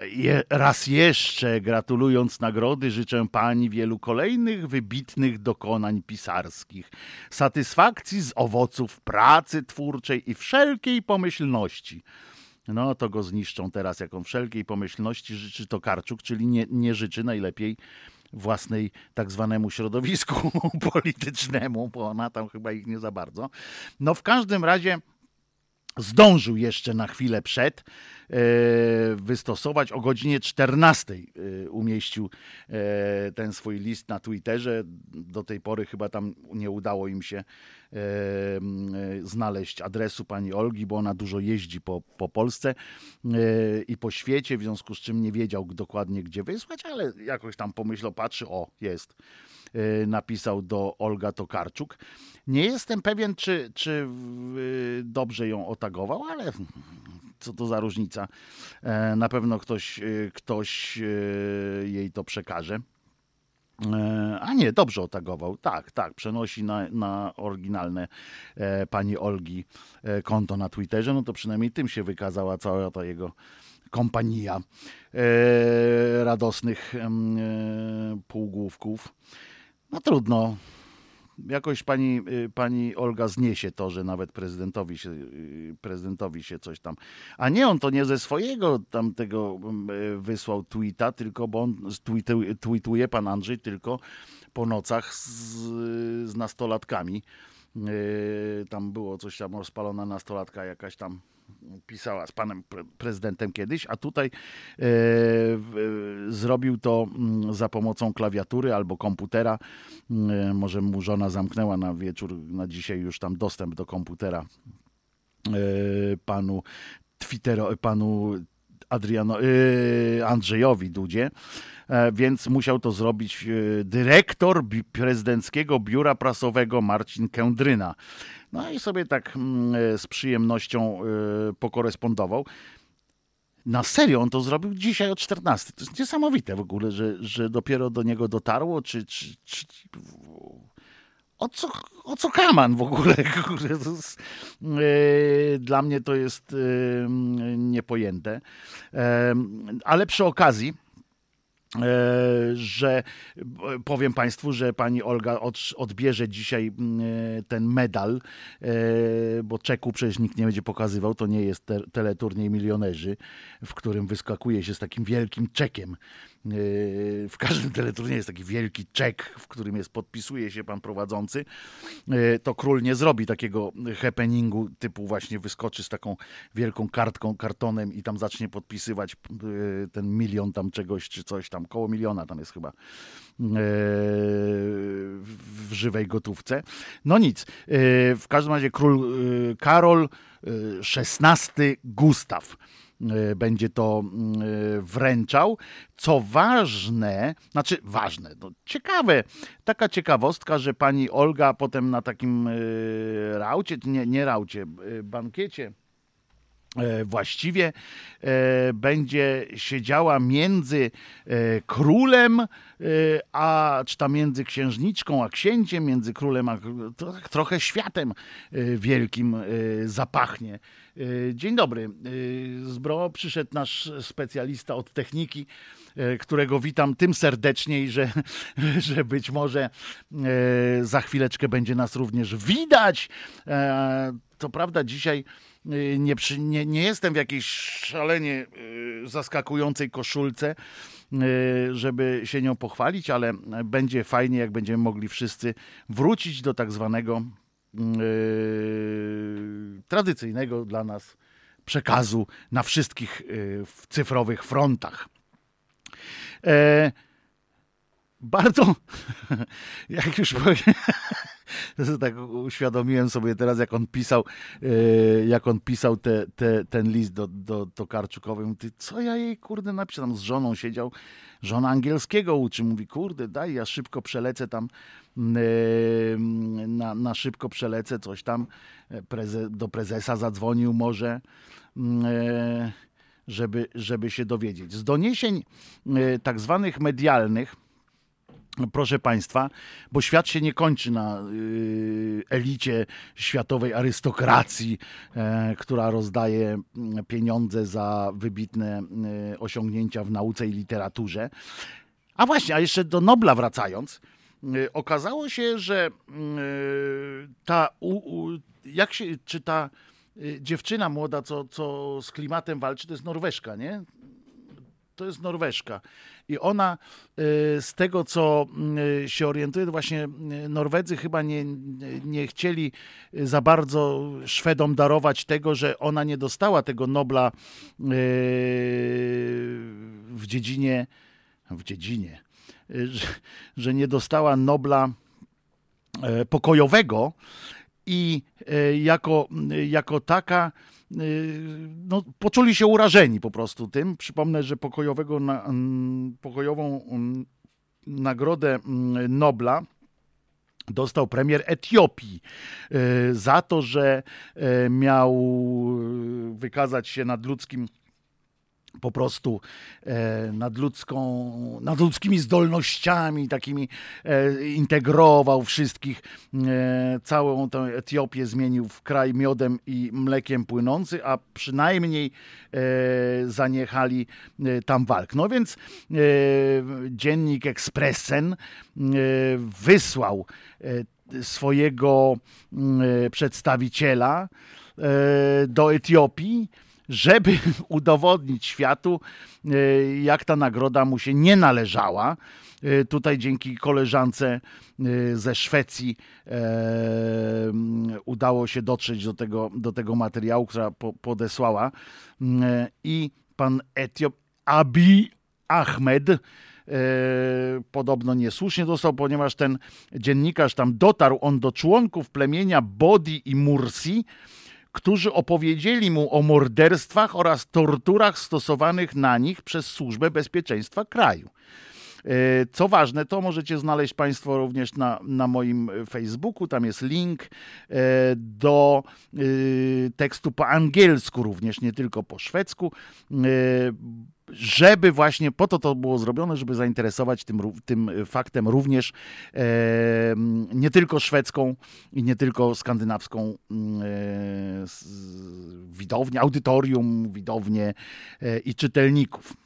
je, raz jeszcze gratulując nagrody, życzę pani wielu kolejnych wybitnych dokonań pisarskich, satysfakcji z owoców pracy twórczej i wszelkiej pomyślności. No to go zniszczą teraz, jak on wszelkiej pomyślności życzy to Karczuk, czyli nie, nie życzy najlepiej własnej tak zwanemu środowisku <laughs> politycznemu, bo ona tam chyba ich nie za bardzo. No w każdym razie zdążył jeszcze na chwilę przed e, wystosować o godzinie 14 e, umieścił e, ten swój list na Twitterze. Do tej pory chyba tam nie udało im się znaleźć adresu pani Olgi, bo ona dużo jeździ po, po Polsce i po świecie, w związku z czym nie wiedział dokładnie gdzie wysłać, ale jakoś tam pomyślał, patrzy, o jest napisał do Olga Tokarczuk. Nie jestem pewien, czy, czy dobrze ją otagował, ale co to za różnica. E, na pewno ktoś, e, ktoś e, jej to przekaże. A nie, dobrze otagował. Tak, tak, przenosi na, na oryginalne e, pani Olgi e, konto na Twitterze. No to przynajmniej tym się wykazała cała ta jego kompania e, radosnych półgłówków. No trudno, jakoś pani, y, pani Olga zniesie to, że nawet prezydentowi się, y, prezydentowi się coś tam. A nie, on to nie ze swojego tamtego y, wysłał tweeta, tylko bo on tweetuje pan Andrzej tylko po nocach z, z nastolatkami. Tam było coś tam rozpalona nastolatka jakaś tam pisała z panem prezydentem kiedyś, a tutaj e, zrobił to mm, za pomocą klawiatury albo komputera. E, może mu żona zamknęła na wieczór, na dzisiaj już tam dostęp do komputera e, panu Twittero, panu Adriano, Andrzejowi Dudzie, więc musiał to zrobić dyrektor prezydenckiego biura prasowego Marcin Kędryna. No i sobie tak mm, e, z przyjemnością e, pokorespondował. Na serio on to zrobił dzisiaj o 14. To jest niesamowite w ogóle, że, że dopiero do niego dotarło, czy, czy, czy o co, o co kaman w ogóle? <laughs> E, dla mnie to jest niepojęte. Ale przy okazji że powiem Państwu, że pani Olga odbierze dzisiaj mm, e, ten medal, e, bo czeku przecież nikt nie będzie pokazywał. To nie jest teleturniej milionerzy, w którym wyskakuje się z takim wielkim czekiem w każdym teleturnieju jest taki wielki czek, w którym jest, podpisuje się pan prowadzący. Yy, to król nie zrobi takiego happeningu typu właśnie wyskoczy z taką wielką kartką, kartonem i tam zacznie podpisywać yy, ten milion tam czegoś, czy coś tam, koło miliona tam jest chyba w żywej gotówce. No nic. W każdym razie król Karol XVI Gustaw będzie to mm, e, wręczał. Co ważne, znaczy ważne, no ciekawe, taka ciekawostka, że pani Olga potem na takim e, raucie, nie, nie raucie, bankiecie, właściwie będzie siedziała między królem, a czy tam między księżniczką a księciem, między królem a trochę światem wielkim zapachnie dzień dobry. E, z Bro przyszedł nasz specjalista od techniki, e, którego witam tym serdeczniej, że, <laughs> że być może za chwileczkę będzie nas również widać. To prawda, dzisiaj nie, przy, nie, nie jestem w jakiejś szalenie zaskakującej koszulce, żeby się nią pochwalić, ale będzie fajnie, jak będziemy mogli wszyscy wrócić do tak zwanego tradycyjnego dla nas przekazu na wszystkich yy, cyfrowych frontach. E, bardzo, <laughs> jak już powiedziałem, <laughs> tak uświadomiłem sobie teraz, jak on pisał, yy, jak on pisał te, te, ten list do, do, Karczukowej. Mówi, co ja jej, kurde, napiszę? Tam z żoną siedział, żona angielskiego uczy. Mówi, kurde, daj, ja szybko przelecę tam na, na szybko przelecę, coś tam preze, do prezesa zadzwonił może, żeby, żeby się dowiedzieć. Z doniesień tak zwanych medialnych, Proszę Państwa, bo świat się nie kończy na elicie światowej arystokracji, e, która rozdaje pieniądze za wybitne osiągnięcia w nauce i literaturze. A właśnie, a jeszcze do Nobla wracając, Y, okazało się, że y, ta, jak się, czy ta y, dziewczyna młoda, co, co z klimatem walczy, to jest Norweszka, nie? To jest Norweszka. I ona z tego, co się orientuje, właśnie Norwedzy chyba nie, nie chcieli za bardzo Szwedom darować tego, że ona nie dostała tego Nobla w dziedzinie, w dziedzinie, że, że nie dostała Nobla e, pokojowego i e, jako, jako taka no, poczuli się urażeni po prostu tym. Przypomnę, że pokojowego na, pokojową nagrodę Nobla dostał premier Etiopii za to, że miał wykazać się nad ludzkim po prostu e, nadludzką, nadludzkimi zdolnościami, takimi e, integrował wszystkich, e, całą tę Etiopię zmienił w kraj miodem i mlekiem płynący, a przynajmniej e, zaniechali e, tam walk. No więc e, dziennik Expressen wysłał swojego przedstawiciela do Etiopii, żeby <laughs> udowodnić światu, jak ta nagroda mu się nie należała. Tutaj dzięki koleżance ze Szwecji udało się dotrzeć do tego, do tego materiału, która podesłała. I pan Etiop Abi Ahmed podobno niesłusznie dostał, ponieważ ten dziennikarz tam dotarł on do członków plemienia Bodi i Mursi, którzy opowiedzieli mu o morderstwach oraz torturach stosowanych na nich przez Służbę Bezpieczeństwa kraju. E, co ważne, to możecie znaleźć Państwo również na, na moim Facebooku. Tam jest link e, do e, tekstu po angielsku, również nie tylko po szwedzku żeby właśnie po to to było zrobione, żeby zainteresować tym, tym faktem również e, nie tylko szwedzką i nie tylko skandynawską e, widownię, audytorium, widownię e, i czytelników.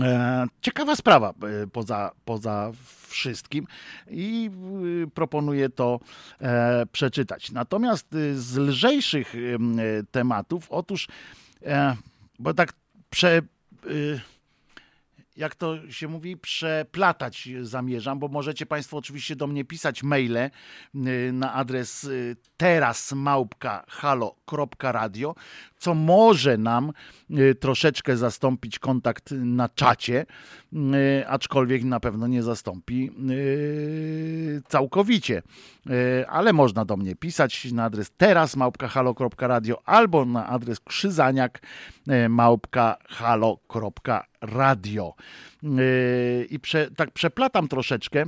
E, ciekawa sprawa e, poza, poza wszystkim i e, proponuję to przeczytać. Natomiast z lżejszych tematów, otóż, bo tak prze, jak to się mówi, przeplatać zamierzam, bo możecie Państwo oczywiście do mnie pisać maile y, na adres y, terasmałpka.halo.radio, co może nam y, troszeczkę zastąpić kontakt na czacie, aczkolwiek na pewno nie zastąpi całkowicie. Ale można do mnie pisać na adres terasmałpka.halo.radio albo na adres krzyzaniak.halo.radio radio. Yy, I prze, tak przeplatam troszeczkę,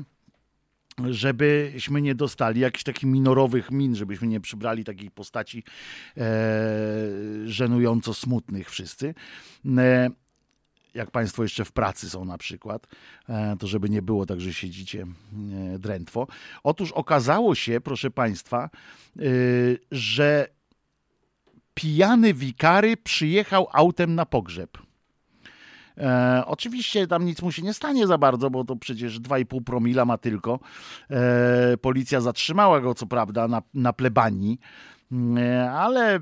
żebyśmy nie dostali jakichś takich minorowych min, żebyśmy nie przybrali takiej postaci e, żenująco smutnych wszyscy. E, jak Państwo jeszcze w pracy są na przykład, e, to żeby nie było tak, że siedzicie e, drętwo. Otóż okazało się, proszę Państwa, e, że pijany wikary przyjechał autem na pogrzeb. E, oczywiście tam nic mu się nie stanie za bardzo, bo to przecież 2,5 promila ma tylko. E, policja zatrzymała go, co prawda, na, na plebanii e, ale e,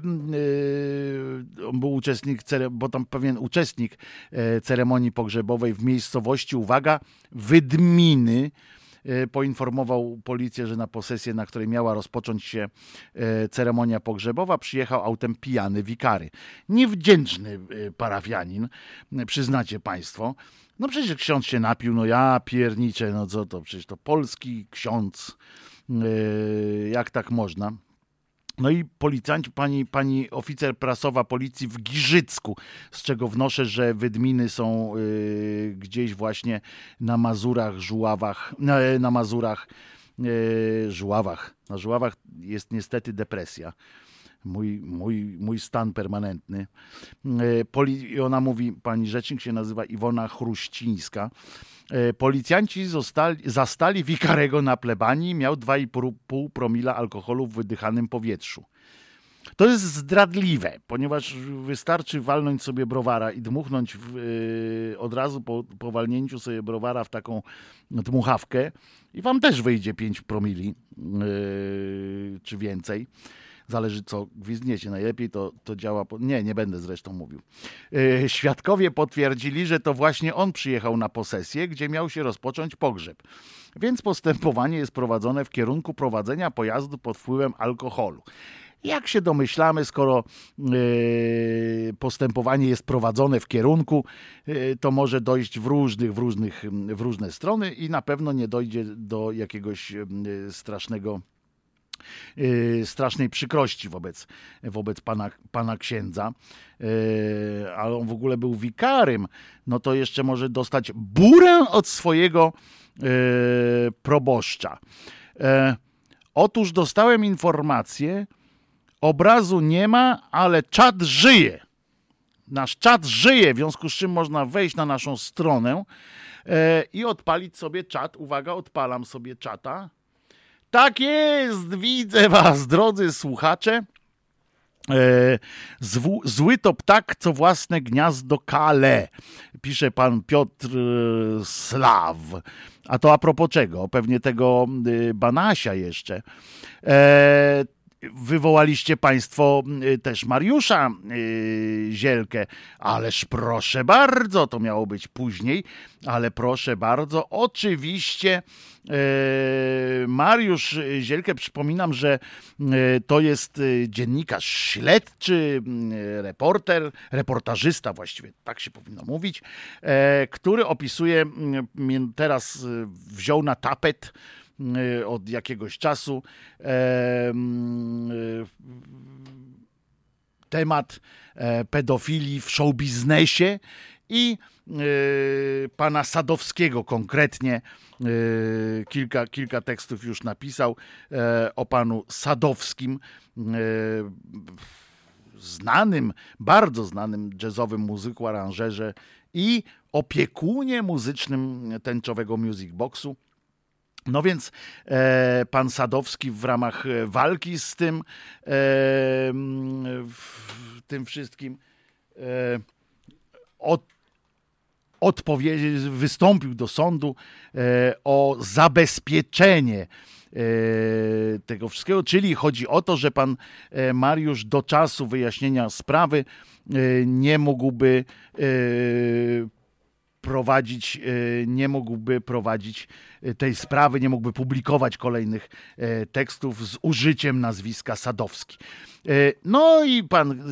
on był uczestnik, bo tam pewien uczestnik e, ceremonii pogrzebowej w miejscowości, uwaga, Wydminy, poinformował policję, że na posesję, na której miała rozpocząć się e, ceremonia pogrzebowa, przyjechał autem pijany wikary. Niewdzięczny e, parafianin, przyznacie państwo. No przecież ksiądz się napił, no ja pierniczę, no co to, przecież to polski ksiądz, jak tak można. No i policjanci, pani, pani oficer prasowa policji w Giżycku, z czego wnoszę, że Wydminy są y, gdzieś właśnie na Mazurach, Żuławach, na, na Mazurach, y, Żuławach. Na Żuławach jest niestety depresja. Mój, mój, mój stan permanentny. Y, poli, ona mówi, pani rzecznik się nazywa Iwona Chruścińska. E, policjanci zostali, zastali Wikarego na plebanii, miał 2,5 promila alkoholu w wydychanym powietrzu. To jest zdradliwe, ponieważ wystarczy walnąć sobie browara i dmuchnąć w, yy, od razu po, po walnięciu sobie browara w taką dmuchawkę i wam też wyjdzie 5 promili yy, czy więcej. Zależy co gwizdniecie. Najlepiej to, to działa. Po... Nie, nie będę zresztą mówił. Yy, świadkowie potwierdzili, że to właśnie on przyjechał na posesję, gdzie miał się rozpocząć pogrzeb. Więc postępowanie jest prowadzone w kierunku prowadzenia pojazdu pod wpływem alkoholu. Jak się domyślamy, skoro yy, postępowanie jest prowadzone w kierunku, yy, to może dojść w różnych, w różnych, w różne strony i na pewno nie dojdzie do jakiegoś strasznego strasznej przykrości wobec, wobec pana, pana księdza, y, ale on w ogóle był wikarym, no to jeszcze może dostać burę od swojego y, proboszcza. E, otóż dostałem informację, obrazu nie ma, ale czat żyje. Nasz czat żyje, w związku z czym można wejść na naszą stronę e, i odpalić sobie czat. Uwaga, odpalam sobie czata. Tak jest, widzę was, drodzy słuchacze. E, zły to ptak, co własne gniazdo kale, pisze pan Piotr Slaw. A to a propos czego? Pewnie tego Banasia jeszcze. E, wywołaliście Państwo y, też Mariusza yy, Zielkę, ależ proszę bardzo, to miało być później, ale proszę bardzo, oczywiście yy, Mariusz Zielkę, przypominam, że to jest y, dziennikarz śledczy, y, reporter, reportażysta właściwie, tak się powinno mówić, e, który opisuje, teraz wziął na tapet Y, od jakiegoś czasu. Y, temat e, pedofilii w showbiznesie i y, pana Sadowskiego konkretnie. Kilka, kilka tekstów już napisał e, o panu Sadowskim, znanym, bardzo znanym jazzowym muzyku, aranżerze i opiekunie muzycznym tęczowego Music Boxu. No więc e, pan Sadowski w ramach e, walki z tym, e, w tym wszystkim e, od, wystąpił do sądu e, o zabezpieczenie e, tego wszystkiego, czyli chodzi o to, że pan Mariusz do czasu wyjaśnienia sprawy nie mógłby prowadzić, e, nie mógłby prowadzić e, tej sprawy, nie mógłby publikować kolejnych e, tekstów z użyciem nazwiska Sadowski. No i pan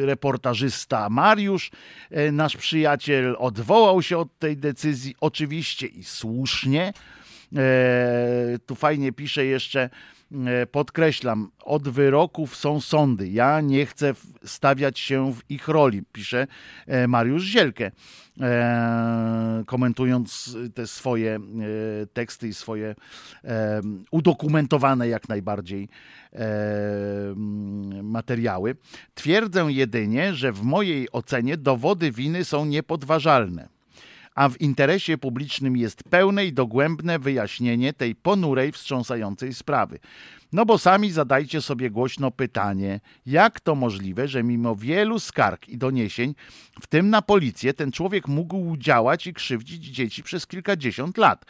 reportażysta Mariusz, nasz przyjaciel, odwołał się od tej decyzji, oczywiście i słusznie. Tu fajnie pisze jeszcze, podkreślam, od wyroków są sądy. Ja nie chcę stawiać się w ich roli, pisze Mariusz Zielkę. E, komentując te swoje e, teksty i swoje e, udokumentowane jak najbardziej materiały. Twierdzę jedynie, że w mojej ocenie dowody winy są niepodważalne a w interesie publicznym jest pełne i dogłębne wyjaśnienie tej ponurej, wstrząsającej sprawy. No bo sami zadajcie sobie głośno pytanie, jak to możliwe, że mimo wielu skarg i doniesień, w tym na policję, ten człowiek mógł działać i krzywdzić dzieci przez kilkadziesiąt lat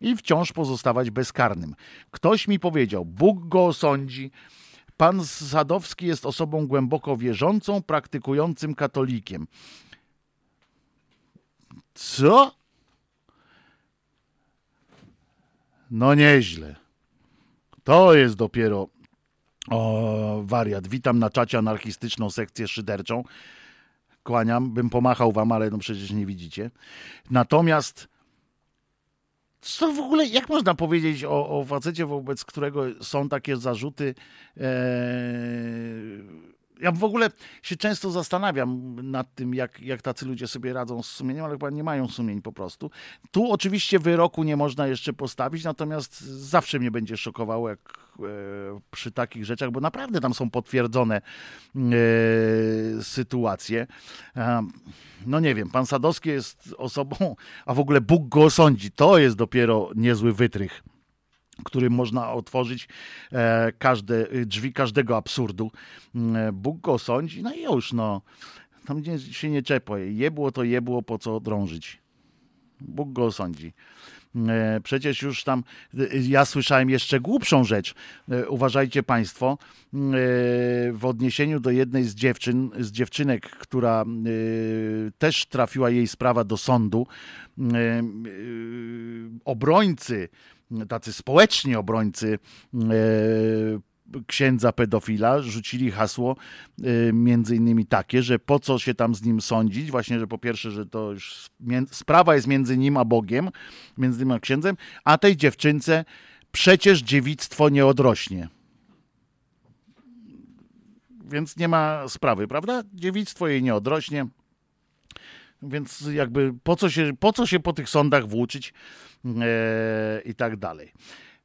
i wciąż pozostawać bezkarnym. Ktoś mi powiedział, Bóg go osądzi. Pan Sadowski jest osobą głęboko wierzącą, praktykującym katolikiem. Co? No nieźle. To jest dopiero o, wariat. Witam na czacie anarchistyczną sekcję szyderczą. Kłaniam, bym pomachał wam, ale no przecież nie widzicie. Natomiast co w ogóle, jak można powiedzieć o, o facecie, wobec którego są takie zarzuty? Ee, ja w ogóle się często zastanawiam nad tym, jak, jak tacy ludzie sobie radzą z sumieniem, ale chyba nie mają sumień po prostu. Tu oczywiście wyroku nie można jeszcze postawić, natomiast zawsze mnie będzie szokowało, jak e, przy takich rzeczach, bo naprawdę tam są potwierdzone e, sytuacje. E, no nie wiem, pan Sadowski jest osobą, a w ogóle Bóg go osądzi. To jest dopiero niezły wytrych którym można otworzyć e, każde, drzwi każdego absurdu. E, Bóg go sądzi, no i już, no. Tam się nie czepło. Jebło to jebło, po co drążyć. Bóg go osądzi. E, przecież już tam, ja słyszałem jeszcze głupszą rzecz. Uważajcie Państwo, w odniesieniu do jednej z dziewczyn, z dziewczynek, która też trafiła jej sprawa do sądu, obrońcy tacy społeczni obrońcy e, księdza pedofila rzucili hasło e, między innymi takie, że po co się tam z nim sądzić, właśnie, że po pierwsze, że to już sprawa jest między nim a Bogiem, między nim a księdzem, a tej dziewczynce przecież dziewictwo nie odrośnie. Więc nie ma sprawy, prawda? Dziewictwo jej nie odrośnie. Więc jakby po co się po, co się po tych sądach włóczyć? E, i tak dalej.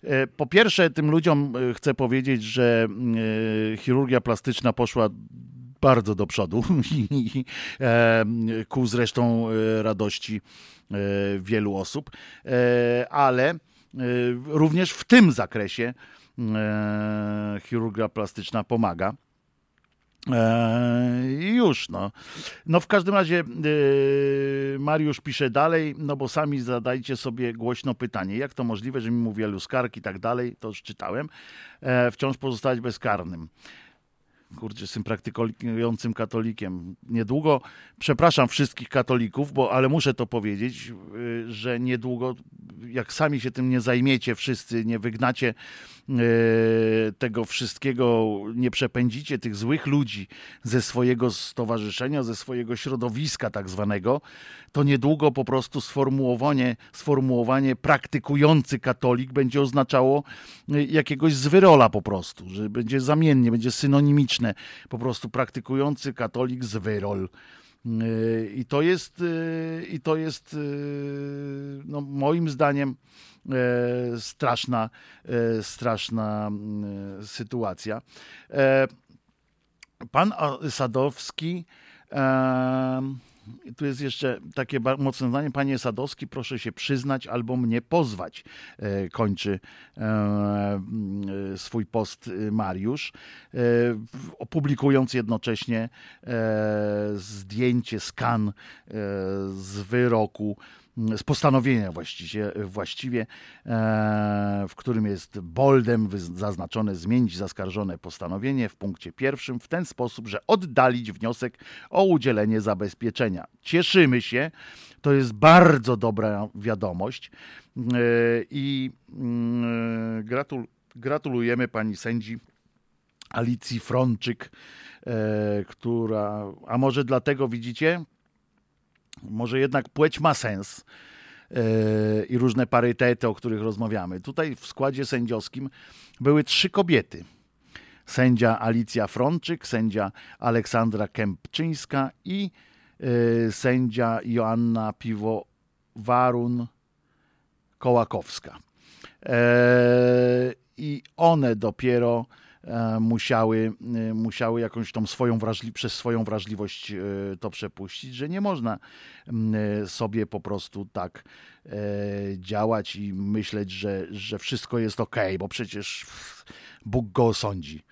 E, po pierwsze, tym ludziom e, chcę powiedzieć, że chirurgia plastyczna poszła bardzo do przodu <laughs> ku zresztą radości wielu osób, ale również w tym zakresie chirurgia plastyczna pomaga. I już, no. No w każdym razie yy, Mariusz pisze dalej, no bo sami zadajcie sobie głośno pytanie, jak to możliwe, że mimo wielu skarg i tak dalej, to już czytałem, e, wciąż pozostać bezkarnym kurczę, tym praktykującym katolikiem. Niedługo, przepraszam wszystkich katolików, bo ale muszę to powiedzieć, y, że niedługo, jak sami się tym nie zajmiecie, wszyscy nie wygnacie y, tego wszystkiego, nie przepędzicie tych złych ludzi ze swojego stowarzyszenia, ze swojego środowiska tak zwanego, to niedługo po prostu sformułowanie, sformułowanie praktykujący katolik będzie oznaczało y, jakiegoś zwyrola po prostu, że będzie zamiennie, będzie synonimiczne, po prostu praktykujący katolik zwyrol. Y, I to jest, y, i to jest no, moim zdaniem straszna, straszna sytuacja. Pan Sadowski tu jest jeszcze takie mocne zdanie. Panie Sadowski, proszę się przyznać albo mnie pozwać. E, kończy e, e, swój post Mariusz, opublikując jednocześnie zdjęcie, skan z wyroku z postanowienia właściwie, właściwie w którym jest boldem zaznaczone zmienić zaskarżone postanowienie w punkcie pierwszym w ten sposób, że oddalić wniosek o udzielenie zabezpieczenia. Cieszymy się, to jest bardzo dobra wiadomość e, i mm, gratul gratulujemy pani sędzi Alicji Frączyk, e, która, a może dlatego widzicie, może jednak płeć ma sens e, i różne parytety, o których rozmawiamy. Tutaj w składzie sędziowskim były trzy kobiety. Sędzia Alicja Frączyk, sędzia Aleksandra Kępczyńska i e, sędzia Joanna Piwowarun Kołakowska. E, I one dopiero musiały, e, musiały jakąś tą swoją wrażli- przez swoją wrażliwość e, to przepuścić, że nie można sobie po prostu tak działać i myśleć, że, że wszystko jest ok, bo przecież Bóg go osądzi.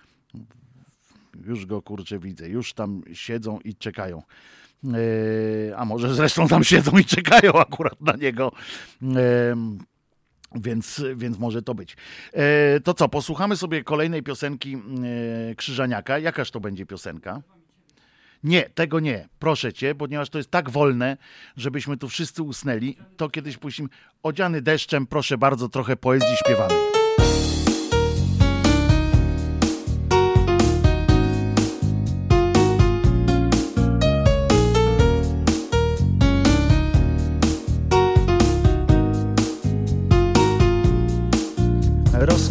Już go kurczę widzę, już tam siedzą i czekają. A może zresztą tam siedzą i czekają akurat na niego. Więc, więc może to być. E, to co, posłuchamy sobie kolejnej piosenki e, Krzyżaniaka. Jakaż to będzie piosenka? Nie, tego nie. Proszę cię, ponieważ to jest tak wolne, żebyśmy tu wszyscy usnęli. To kiedyś puścimy. Odziany deszczem, proszę bardzo, trochę poezji śpiewanej.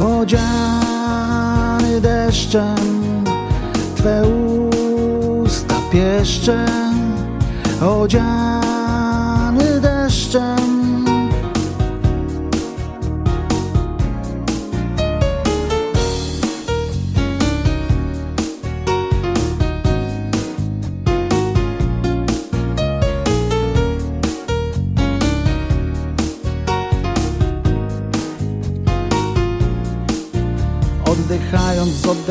odziany deszczem Twe usta pieszczem odziany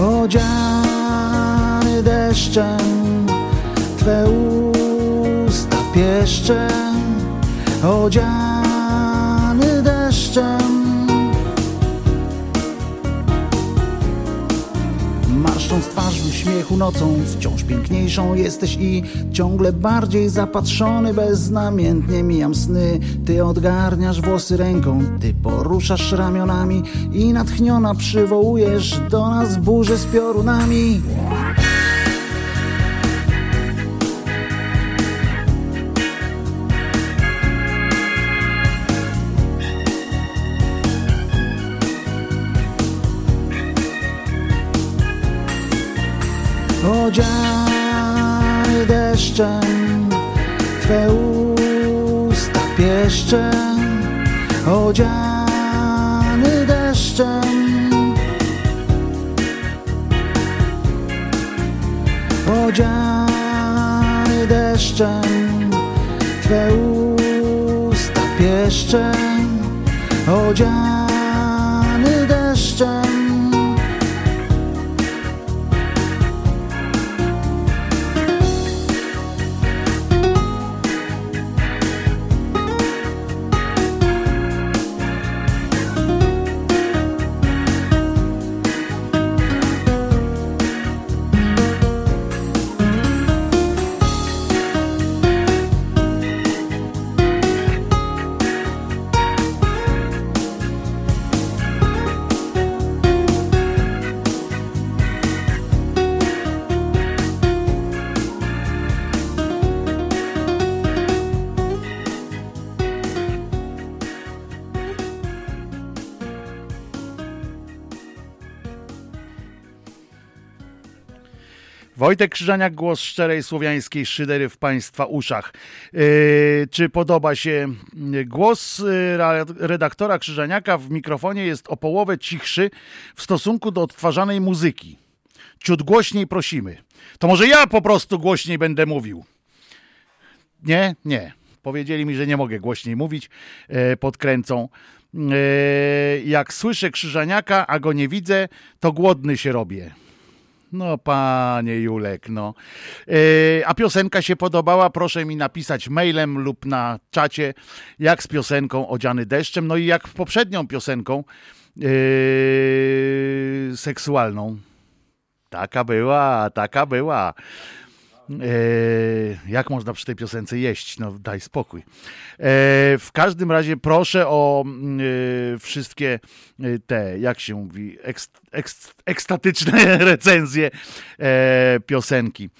odziany deszczem Twe usta pieszczem odziany uśmiechu nocą Wciąż piękniejszą jesteś i ciągle bardziej zapatrzony Beznamiętnie mijam sny. Ty odgarniasz włosy ręką Ty poruszasz ramionami I natchniona przywołujesz do nas burzę z piorunami odziany deszczem, Twe usta pieszczem, odziany deszczem. Odziany deszczem, Twe usta pieszczem, odziany Wojtek Krzyżaniak, głos szczerej słowiańskiej szydery w Państwa uszach. Yy, czy podoba się głos yy, redaktora Krzyżaniaka w mikrofonie jest o połowę cichszy w stosunku do odtwarzanej muzyki. Ciut głośniej prosimy. To może ja po prostu głośniej będę mówił. Nie? Nie. Powiedzieli mi, że nie mogę głośniej mówić. Podkręcą. Jak słyszę Krzyżaniaka, a go nie widzę, to głodny się robię. No, panie Julek, no. Yy, a piosenka się podobała? Proszę mi napisać mailem lub na czacie, jak z piosenką Odziany deszczem. No i jak w poprzednią piosenką yy, seksualną. Taka była, taka była. E, jak można przy tej piosence jeść? No daj spokój. E, w każdym razie proszę o e, wszystkie te, jak się mówi, ekst, ekst, ekstatyczne <laughs> recenzje piosenki.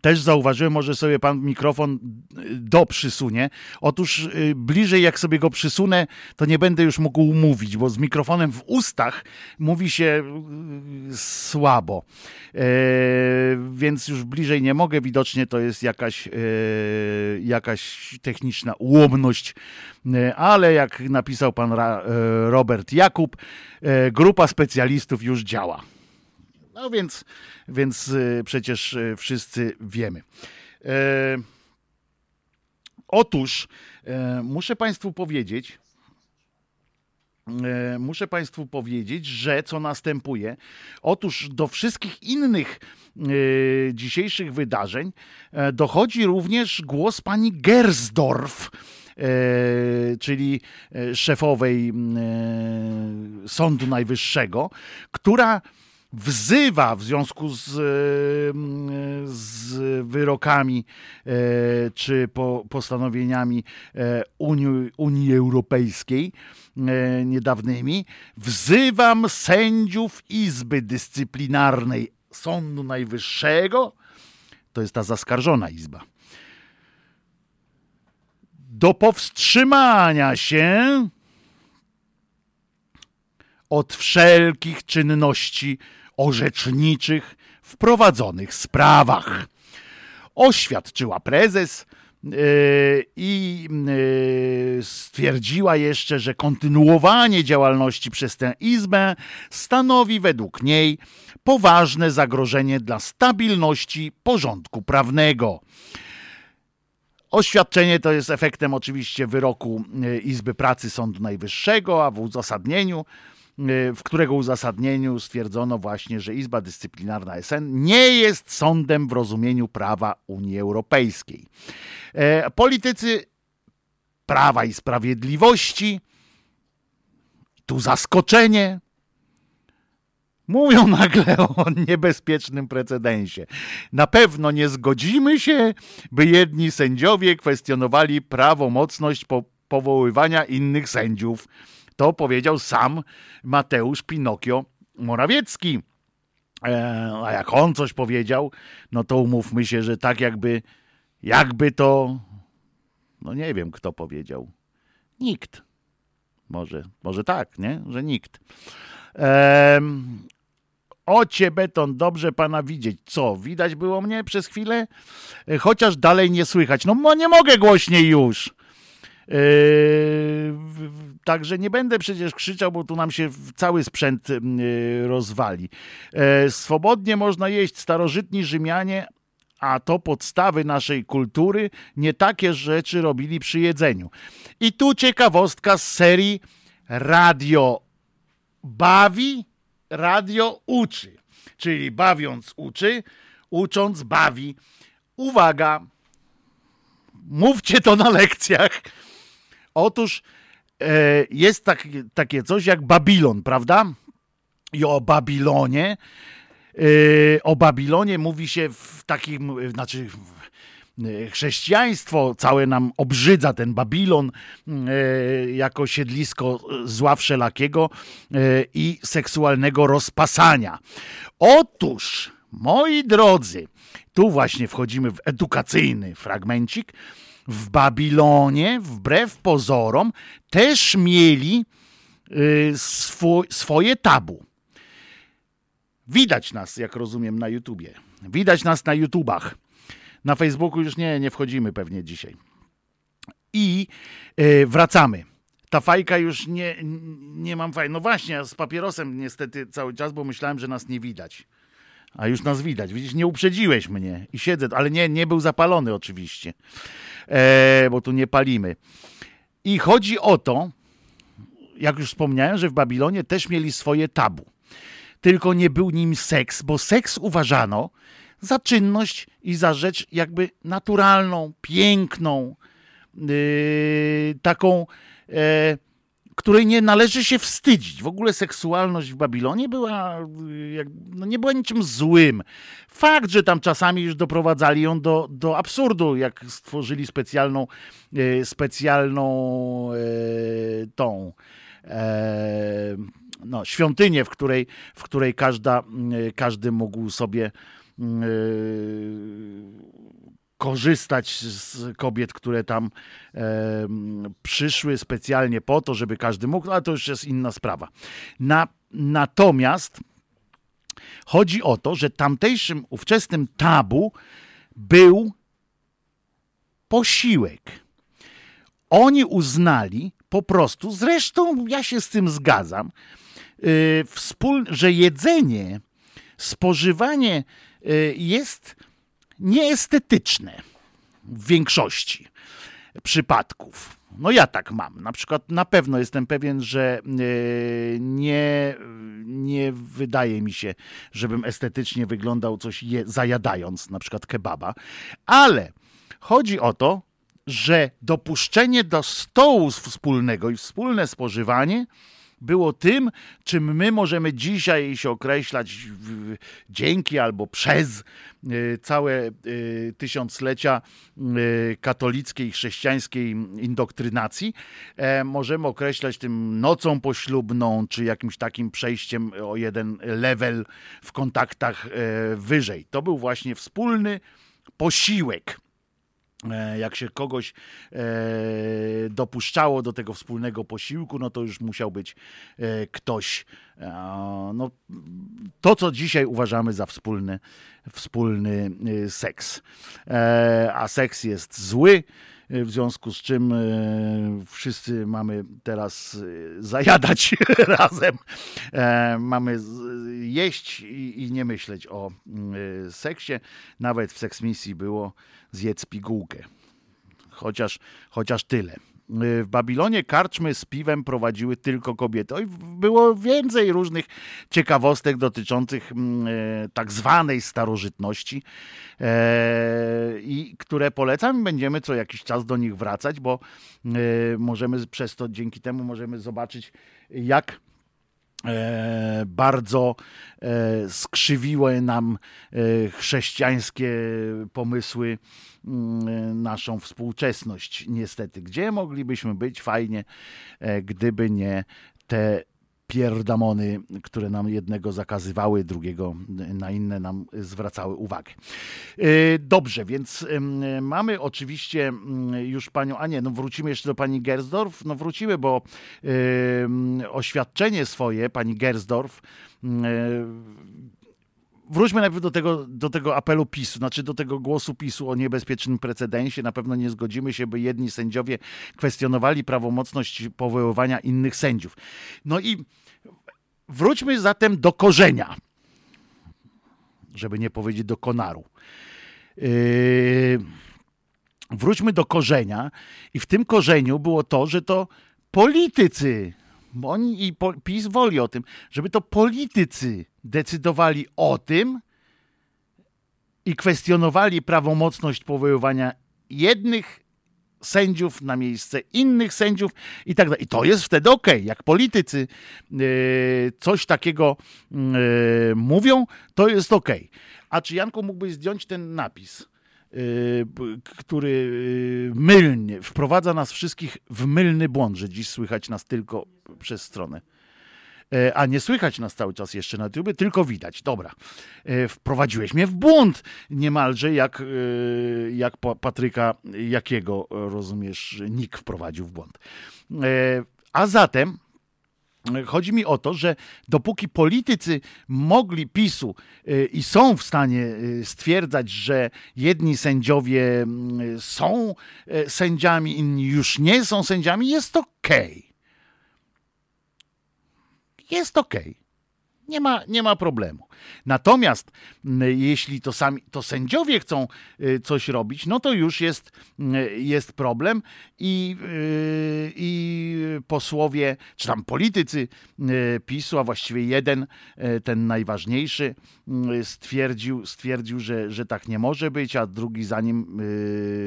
Też zauważyłem, może sobie pan mikrofon y, do przysunie. Otóż y, bliżej jak sobie go przysunę, to nie będę już mógł mówić, bo z mikrofonem w ustach mówi się y, słabo. E, więc już bliżej nie mogę. Widocznie to jest jakaś, e, jakaś techniczna ułomność. E, ale jak napisał pan Ra, e, Robert Jakub, e, grupa specjalistów już działa. No więc, więc y, przecież y, wszyscy wiemy. E, otóż e, muszę Państwu powiedzieć, e, muszę Państwu powiedzieć, że co następuje. Otóż do wszystkich innych dzisiejszych wydarzeń dochodzi również głos pani Gersdorf, czyli szefowej Sądu Najwyższego, która wzywa w związku z, z wyrokami e, czy po, postanowieniami e, Unii, Unii Europejskiej e, niedawnymi, wzywam sędziów Izby Dyscyplinarnej Sądu Najwyższego, to jest ta zaskarżona izba, do powstrzymania się od wszelkich czynności orzeczniczych w prowadzonych sprawach. Oświadczyła prezes yy, i yy, stwierdziła jeszcze, że kontynuowanie działalności przez tę izbę stanowi według niej poważne zagrożenie dla stabilności porządku prawnego. Oświadczenie to jest efektem oczywiście wyroku yy, Izby Pracy Sądu Najwyższego, a w uzasadnieniu w którego uzasadnieniu stwierdzono właśnie, że Izba Dyscyplinarna SN nie jest sądem w rozumieniu prawa Unii Europejskiej. E, politycy Prawa i Sprawiedliwości, tu zaskoczenie, Mówią <laughs> nagle o niebezpiecznym precedensie. Na pewno nie zgodzimy się, by jedni sędziowie kwestionowali prawomocność po powoływania innych sędziów. To powiedział sam Mateusz Pinokio Morawiecki. E, a jak on coś powiedział, no to umówmy się, że tak jakby, jakby to, no nie wiem kto powiedział. Nikt. Może, może tak, nie? Że nikt. Ehm, Ocie beton, dobrze pana widzieć. Co, widać było mnie przez chwilę? E, chociaż dalej nie słychać. No nie mogę głośniej już. Yy, także nie będę przecież krzyczał, bo tu nam się cały sprzęt yy, rozwali. Yy, swobodnie można jeść starożytni Rzymianie, a to podstawy naszej kultury, nie takie rzeczy robili przy jedzeniu. I tu ciekawostka z serii Radio bawi, radio uczy. Czyli bawiąc uczy, ucząc bawi. Uwaga, mówcie to na lekcjach. Otóż e, jest tak, takie coś jak Babilon, prawda? I o Babilonie, e, o Babilonie mówi się w takim, znaczy e, chrześcijaństwo całe nam obrzydza ten Babilon e, jako siedlisko zła wszelakiego e, i seksualnego rozpasania. Otóż, moi drodzy, tu właśnie wchodzimy w edukacyjny fragmencik w Babilonie, wbrew pozorom, też mieli y, swój, swoje tabu. Widać nas, jak rozumiem, na YouTubie. Widać nas na YouTubach. Na Facebooku już nie, nie wchodzimy pewnie dzisiaj. I y, wracamy. Ta fajka już nie, nie mam faj. No właśnie, z papierosem niestety cały czas, bo myślałem, że nas nie widać. A już nas widać. Widzisz, nie uprzedziłeś mnie i siedzę, ale nie, nie był zapalony oczywiście e, bo tu nie palimy. I chodzi o to, jak już wspomniałem, że w Babilonie też mieli swoje tabu. Tylko nie był nim seks, bo seks uważano za czynność i za rzecz jakby naturalną, piękną, yy, taką. Yy, której nie należy się wstydzić. W ogóle seksualność w Babilonie była, no nie była niczym złym. Fakt, że tam czasami już doprowadzali ją do, do absurdu, jak stworzyli specjalną, e, specjalną e, tą e, no, świątynię, w której, w której każda, każdy mógł sobie korzystać z kobiet, które tam e, przyszły specjalnie po to, żeby każdy mógł, ale to już jest inna sprawa. Na, natomiast chodzi o to, że tamtejszym ówczesnym tabu był posiłek. Oni uznali po prostu, zresztą ja się z tym zgadzam, yy, wspól, że jedzenie, spożywanie yy, jest nieestetyczne w większości przypadków. No ja tak mam. Na przykład na pewno jestem pewien, że e, nie, nie wydaje mi się, żebym estetycznie wyglądał coś je, zajadając, na przykład kebaba, ale chodzi o to, że dopuszczenie do stołu wspólnego i wspólne spożywanie było tym, czym my możemy dzisiaj się określać dzięki albo przez e, całe e, tysiąclecia e, katolickiej, chrześcijańskiej indoktrynacji. Możemy określać tym nocą poślubną, czy jakimś takim przejściem o jeden level w kontaktach wyżej. To był właśnie wspólny posiłek jak się kogoś e, dopuszczało do tego wspólnego posiłku, no to już musiał być e, ktoś, no, to co dzisiaj uważamy za wspólny, wspólny seks. A seks jest zły, w związku z czym wszyscy mamy teraz zajadać <laughs> razem. Mamy jeść i nie myśleć o seksie. Nawet w seksmisji było zjedz pigułkę. Chociaż, chociaż tyle. W Babilonie karczmy z piwem prowadziły tylko kobiety. Oj, było więcej różnych ciekawostek dotyczących mm, e, tak zwanej starożytności, e, i które polecam. Będziemy co jakiś czas do nich wracać, bo e, możemy przez to, dzięki temu możemy zobaczyć, jak bardzo e, skrzywiły nam e, chrześcijańskie pomysły mm, naszą współczesność. Niestety, gdzie moglibyśmy być fajnie, gdyby nie te pierdamony, które nam jednego zakazywały, drugiego na inne nam zwracały uwagę. E, dobrze, więc mamy oczywiście już panią, a nie, no wrócimy jeszcze do pani Gersdorf, no wrócimy, bo oświadczenie swoje pani Gersdorf wróćmy najpierw do tego, do tego apelu PiSu, znaczy do tego głosu PiSu o niebezpiecznym precedensie. Na pewno nie zgodzimy się, by jedni sędziowie kwestionowali prawomocność powoływania innych sędziów. No i wróćmy zatem do korzenia, żeby nie powiedzieć do konaru. Yy, wróćmy do korzenia i w tym korzeniu było to, że to politycy oni i PiS woli o tym, żeby to politycy decydowali o tym i kwestionowali prawomocność powoływania jednych sędziów na miejsce innych sędziów i tak dalej. I to jest wtedy ok. Jak politycy yy, coś takiego yy, mówią, to jest ok. A czy Janku mógłbyś zdjąć ten napis? Y, który mylnie wprowadza nas wszystkich w mylny błąd, że dziś słychać nas tylko przez stronę. E, a nie słychać nas cały czas jeszcze na YouTube, tylko widać. Dobra. E, wprowadziłeś mnie w błąd niemalże, jak, e, jak Patryka Jakiego, rozumiesz, Nick wprowadził w błąd. A zatem Chodzi mi o to, że dopóki politycy mogli PiSu i są w stanie stwierdzać, że jedni sędziowie mm, są sędziami, inni już nie są sędziami, jest okej. Okay. Jest okej. Okay. Nie ma, nie ma problemu. Natomiast jeśli to sami to sędziowie chcą y, coś robić, no to już jest, y, jest problem i, y, i posłowie, czy tam politycy PiSu, a właściwie jeden, ten najważniejszy, stwierdził, stwierdził że, że tak nie może być, a drugi za nim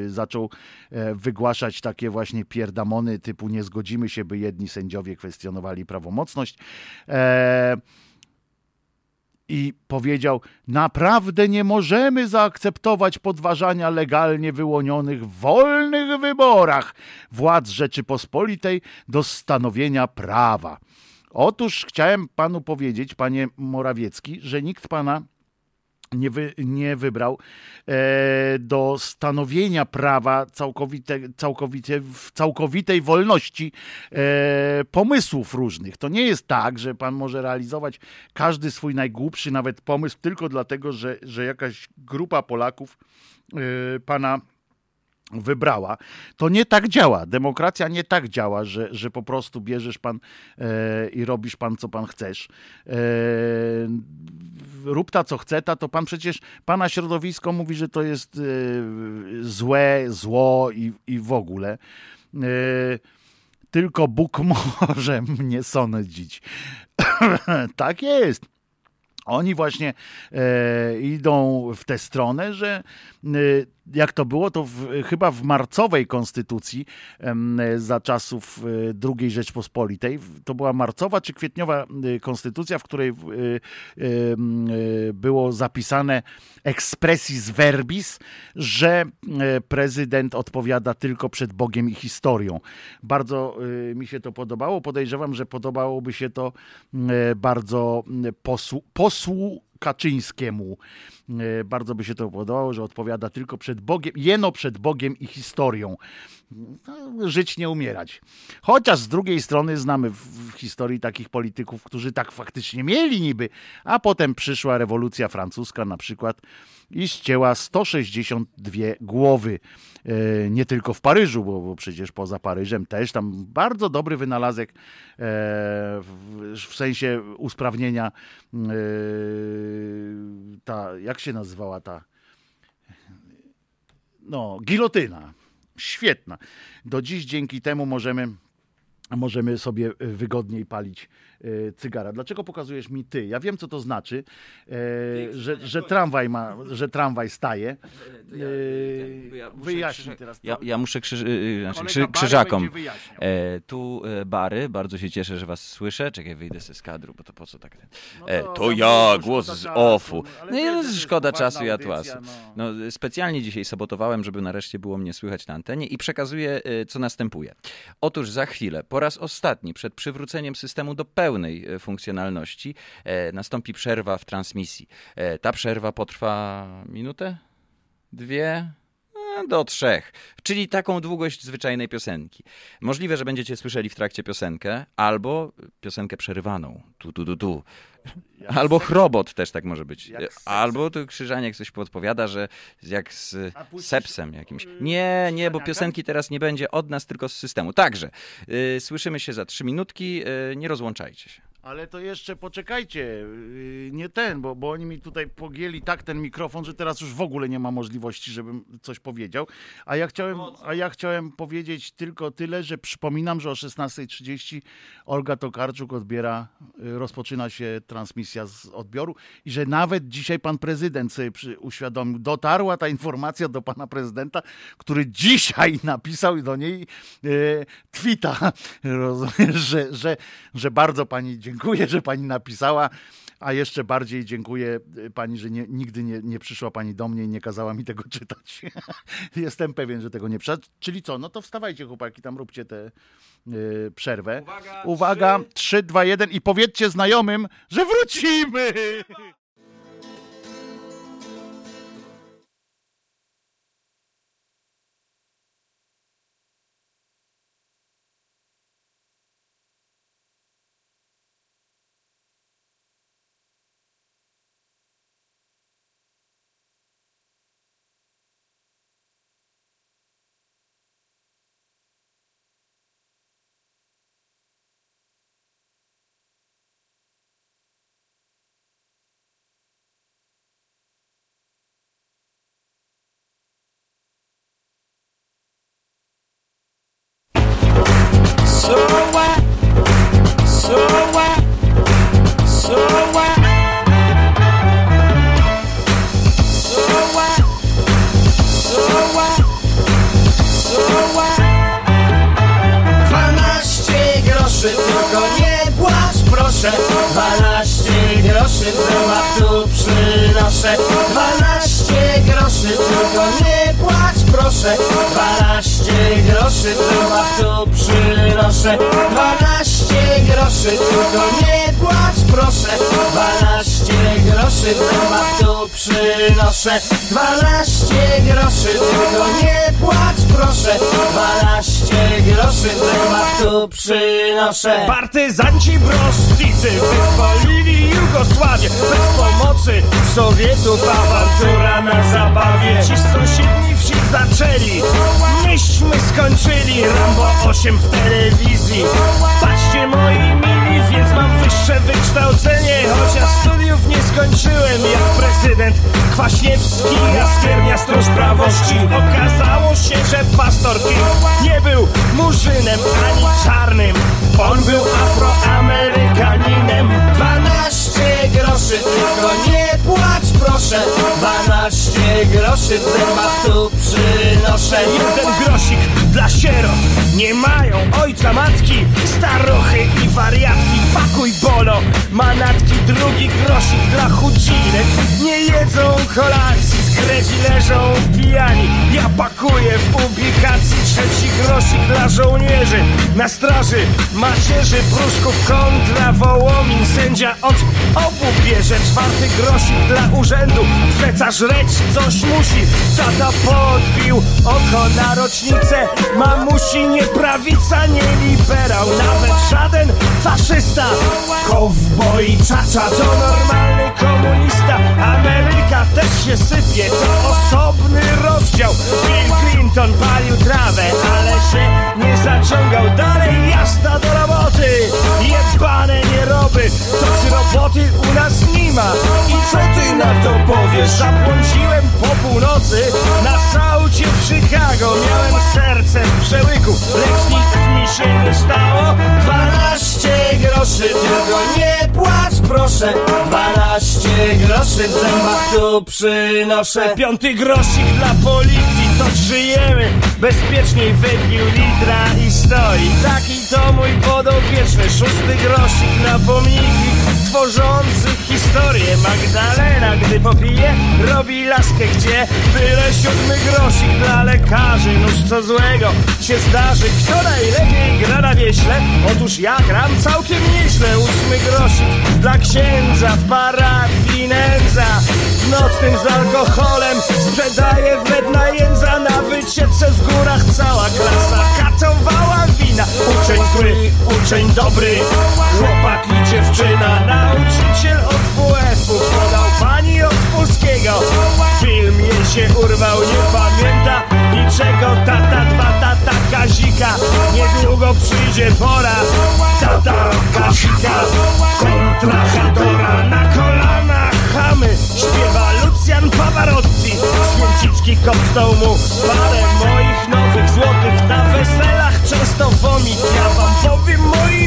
zaczął e, wygłaszać takie właśnie pierdamony typu nie zgodzimy się, by jedni sędziowie kwestionowali prawomocność. E, i powiedział: Naprawdę nie możemy zaakceptować podważania legalnie wyłonionych w wolnych wyborach władz Rzeczypospolitej do stanowienia prawa. Otóż chciałem panu powiedzieć, panie Morawiecki, że nikt pana nie, wy, nie wybrał e, do stanowienia prawa całkowite, całkowite, w całkowitej wolności e, pomysłów różnych. To nie jest tak, że pan może realizować każdy swój najgłupszy nawet pomysł tylko dlatego, że, że jakaś grupa Polaków e, pana wybrała. To nie tak działa. Demokracja nie tak działa, że, że po prostu bierzesz pan e, i robisz pan, co pan chcesz. E, rób ta, co chce ta, to pan przecież, pana środowisko mówi, że to jest e, złe, zło i, i w ogóle. E, tylko Bóg <laughs> może mnie sądzić. <coughs> tak jest. Oni właśnie e, idą w tę stronę, że e, jak to było, to w, chyba w marcowej konstytucji za czasów e, II Rzeczpospolitej, to była marcowa czy kwietniowa e, konstytucja, w której e, było zapisane expressis verbis, że prezydent odpowiada tylko przed Bogiem i historią. Bardzo mi się to podobało. Podejrzewam, że podobałoby się to bardzo posłu, posłu Kaczyńskiemu. E, bardzo by się to podobało, że odpowiada tylko przed Bogiem, jeno przed Bogiem i historią. No, żyć, nie umierać. Chociaż z drugiej strony znamy w historii takich polityków, którzy tak faktycznie mieli niby, a potem przyszła rewolucja francuska na przykład i ścięła 162 głowy. E, nie tylko w Paryżu, bo, bo przecież poza Paryżem też tam bardzo dobry wynalazek e, w, w sensie usprawnienia ta, jak się nazywała ta no, gilotyna. Świetna. Do dziś dzięki temu możemy możemy sobie wygodniej palić e, cygara. Dlaczego pokazujesz mi ty? Ja wiem, co to znaczy, e, że, że tramwaj ma, że tramwaj staje. <laughs> Ja muszę wyjaśnij krzyża- teraz. Ja, ja muszę krzyż, znaczy, krzy, krzyżakom. E, tu e, Bary, bardzo się cieszę, że was słyszę. Czekaj, wyjdę ze skadru, bo to po co tak. No E, to ja, to głos z OFU. no, to jest szkoda czasu i audycja, atłasu. no. No, specjalnie dzisiaj sabotowałem, żeby nareszcie było mnie słychać na antenie i przekazuję, e, co następuje. Otóż za chwilę, po raz ostatni, przed przywróceniem systemu do pełnej e, funkcjonalności, e, nastąpi przerwa w transmisji. E, ta przerwa potrwa minutę? Dwie? E, Do trzech, czyli taką długość zwyczajnej piosenki. Możliwe, że będziecie słyszeli w trakcie piosenkę, albo piosenkę przerywaną. Tu, tu, tu, tu. Albo chrobot też tak może być. Jak. Albo tu Krzyżaniak coś podpowiada, że jak z sepsem jakimś. y, Nie, nie, bo piosenki teraz nie będzie od nas, tylko z systemu. Także, y, słyszymy się za trzy minutki, y, nie rozłączajcie się. Ale to jeszcze poczekajcie, yy, nie ten, bo, bo oni mi tutaj pogięli tak ten mikrofon, że teraz już w ogóle nie ma możliwości, żebym coś powiedział. A ja chciałem, a ja chciałem powiedzieć tylko tyle, że przypominam, że o 16.30 Olga Tokarczuk odbiera, yy, rozpoczyna się transmisja z odbioru i że nawet dzisiaj pan prezydent sobie przy, uświadomił, dotarła ta informacja do pana prezydenta, który dzisiaj napisał do niej yy, twita, <laughs> rozumiesz, że, że, że bardzo pani dziękuję, że pani napisała, a jeszcze bardziej dziękuję y, pani, że nie, nigdy nie, nie przyszła pani do mnie i nie kazała mi tego <laughs> czytać. Jestem pewien, że tego nie przyszła. Czyli co, no to wstawajcie chłopaki, tam róbcie tę y, przerwę. Uwaga, Uwaga 3, 2, 1 i powiedzcie znajomym, że wrócimy! Temat tu przynoszę Dwanaście groszy, tylko nie płacz proszę. Dwanaście groszy, temat tu przynoszę Dwanaście groszy, tylko nie płacz proszę Dwanaście groszy, temat tu przynoszę. Dwanaście groszy, tylko nie płacz proszę. Dwanaście groszy, temat tu przynoszę. Partyzanci broszczycy wyzwolili Jugosławię. Bez pomocy Sowietów awantura na zabawie. Ci z sąsiedniej wsi zaczęli. Myśmy skończyli Rambo 8 w telewizji. Patrzcie moi mili, więc mam wyższe wykształcenie Chociaż studiów nie skończyłem. Jak prezydent Kwaśniewski, Jaskiernia, stróż prawości Okazało się, że pastor nie był murzynem ani czarnym. On był afroamerykaninem. 12 groszy, tylko nie płacz proszę. 12 groszy, zębach tu przynoszę. Jeden grosik dla sierot. Nie mają ojca, matki, starochy i wariatki. Pakuj bolo, manatki. Drugi grosik dla chudzinek. Nie jedzą kolacji, z gredzi leżą pijani. Ja pakuję w ubikacji. Trzeci grosik dla żołnierzy. Na straży macierzy Pruszków kontra Wołomin. Sędzia od obu bierze Czwarty grosik dla urzędu. Chce żreć coś musi. Tata podbił oko na rocznicę. Mamusi nie prawica, nie liberał. Nawet żaden faszysta. Kowboj czacza to normalny komunista. Ameryka też się sypie. To osobny rozdział. Bill Clinton palił trawę Ale się nie zaciągał. Dalej jazda do roboty. Jebane nieroby. To czy roboty nas nie ma. I co ty na to powiesz? Zabłądziłem po północy Na saucie w Chicago. Miałem serce w przełyku Lecz nic mi się nie stało. 12 groszy Tylko nie płacz proszę. 12 groszy W zębach tu przynoszę. Piąty grosik dla policji To żyjemy. Bezpieczniej wypił litra i stoi. Taki to mój podopieczny Szósty grosik na pomniki Tworzący historię Magdalena, gdy popije Robi laskę, gdzie byle siódmy grosik Dla lekarzy, nóż co złego się zdarzy Kto najlepiej gra na wieśle? Otóż ja gram całkiem nieźle. Ósmy grosik dla księdza W parafii nędza W nocnym z alkoholem Sprzedaje wnet na jędza. Na wycieczce w górach cała klasa Katowała wina. Uczeń zły, uczeń dobry. Chłopak i dziewczyna Nauczyciel od WF-u Podał pani od polskiego Film jej się urwał, nie pamięta. Niczego Tata, dwa tata Kazika? Niedługo przyjdzie pora. Tata Kazika Kontra Hadora Na kolanach. Chamy Śpiewa Lucjan Pavarotti. Święcicki kopstał mu Parę moich nowych złotych. Na weselach często vomit Ja wam powiem moi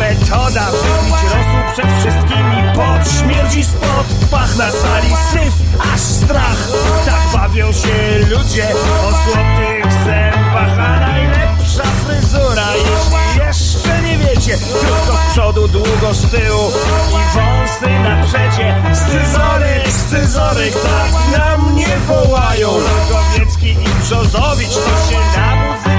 metoda Wypić rosół przed wszystkimi Pot śmierdzi spod. Pach na sali syf Aż strach. Tak bawią się ludzie O złotych zębach A najlepsza fryzura Jeśli jeszcze nie wiecie Krótko z przodu, długo z tyłu I wąsy na przecie Scyzoryk, scyzoryk Tak na mnie wołają. Logowiecki i Brzozowicz To się na muzyce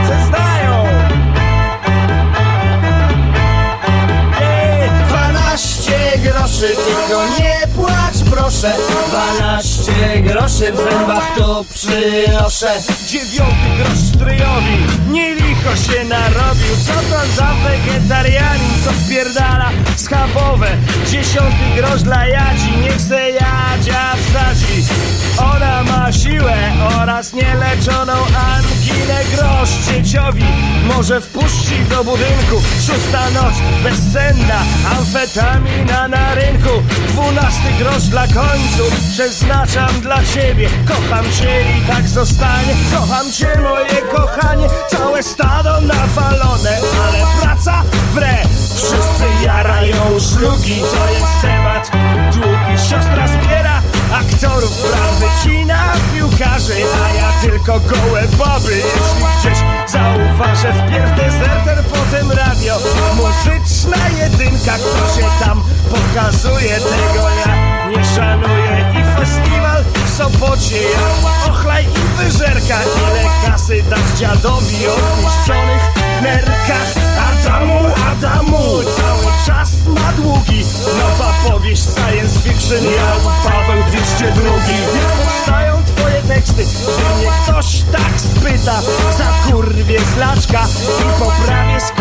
tylko nie płacz proszę 12 groszy w zębach tu przynoszę. Dziewiąty grosz stryjowi, nie licho się narobił. Co to za wegetarianin, co wpierdala schabowe? Dziesiąty grosz dla Jadzi, niech se Jadzia wsadzi. Ona ma siłę oraz nieleczoną anginę grosz dzieciowi Może wpuści do budynku. Szósta noc, bezcenna Amfetamina na rynku. Dwunasty grosz dla końców Przeznaczam dla ciebie. Kocham cię i tak zostanie. Kocham cię moje kochanie. Całe stado nawalone Ale praca wre Wszyscy jarają szlugi To jest temat. Długi Siostra zbiera aktorów Brat wycina piłkarzy A ja tylko gołe baby Jeśli gdzieś zauważę Wpierw dezerter, potem radio. Muzyczna jedynka Kto się tam pokazuje Tego ja nie szanuję I festiwal w Sopocie ochlaj i wyżerka Ile kasy dać dziadowi O zniszczonych nerkach. Adamu, Adamu Cały czas ma długi. Nowa powieść science fiction Ja Paweł 202 Jak powstają twoje teksty Gdy mnie ktoś tak spyta. Za kurwie zlaczka I poprawię z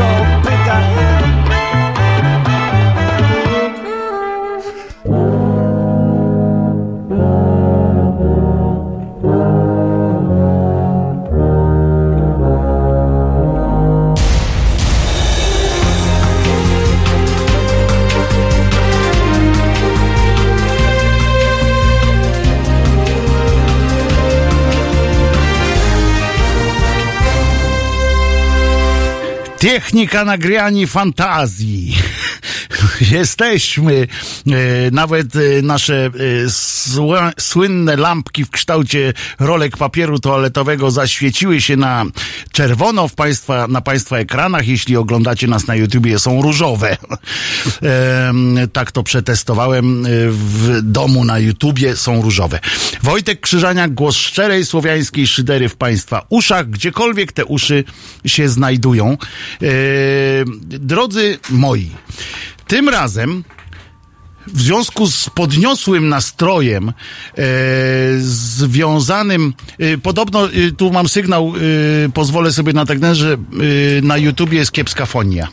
Техника на грани фантазии. <laughs> Jesteśmy. E, Nawet e, nasze e, słynne lampki w kształcie rolek papieru toaletowego zaświeciły się na czerwono w państwa, na Państwa ekranach. Jeśli oglądacie nas na YouTubie, są różowe. <laughs> Tak to przetestowałem w domu na YouTubie, są różowe. Wojtek Krzyżaniak, głos szczerej słowiańskiej szydery w Państwa uszach, gdziekolwiek te uszy się znajdują. Drodzy moi, tym razem w związku z podniosłym nastrojem e, związanym, e, podobno e, tu mam sygnał, e, pozwolę sobie na tak że na YouTubie jest kiepska fonia.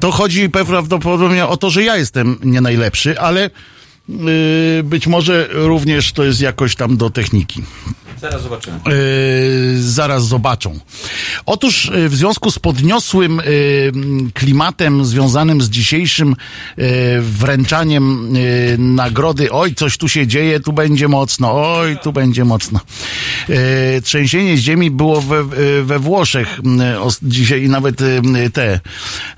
To chodzi prawdopodobnie o to, że ja jestem nie najlepszy, ale e, być może również to jest jakoś tam do techniki. Zaraz zobaczymy. Yy, zaraz zobaczą. Otóż yy, w związku z podniosłym yy, klimatem związanym z dzisiejszym yy, wręczaniem yy, nagrody, oj, coś tu się dzieje, tu będzie mocno, oj, tu będzie mocno. E, trzęsienie ziemi było we, e, we Włoszech os- dzisiaj nawet e, te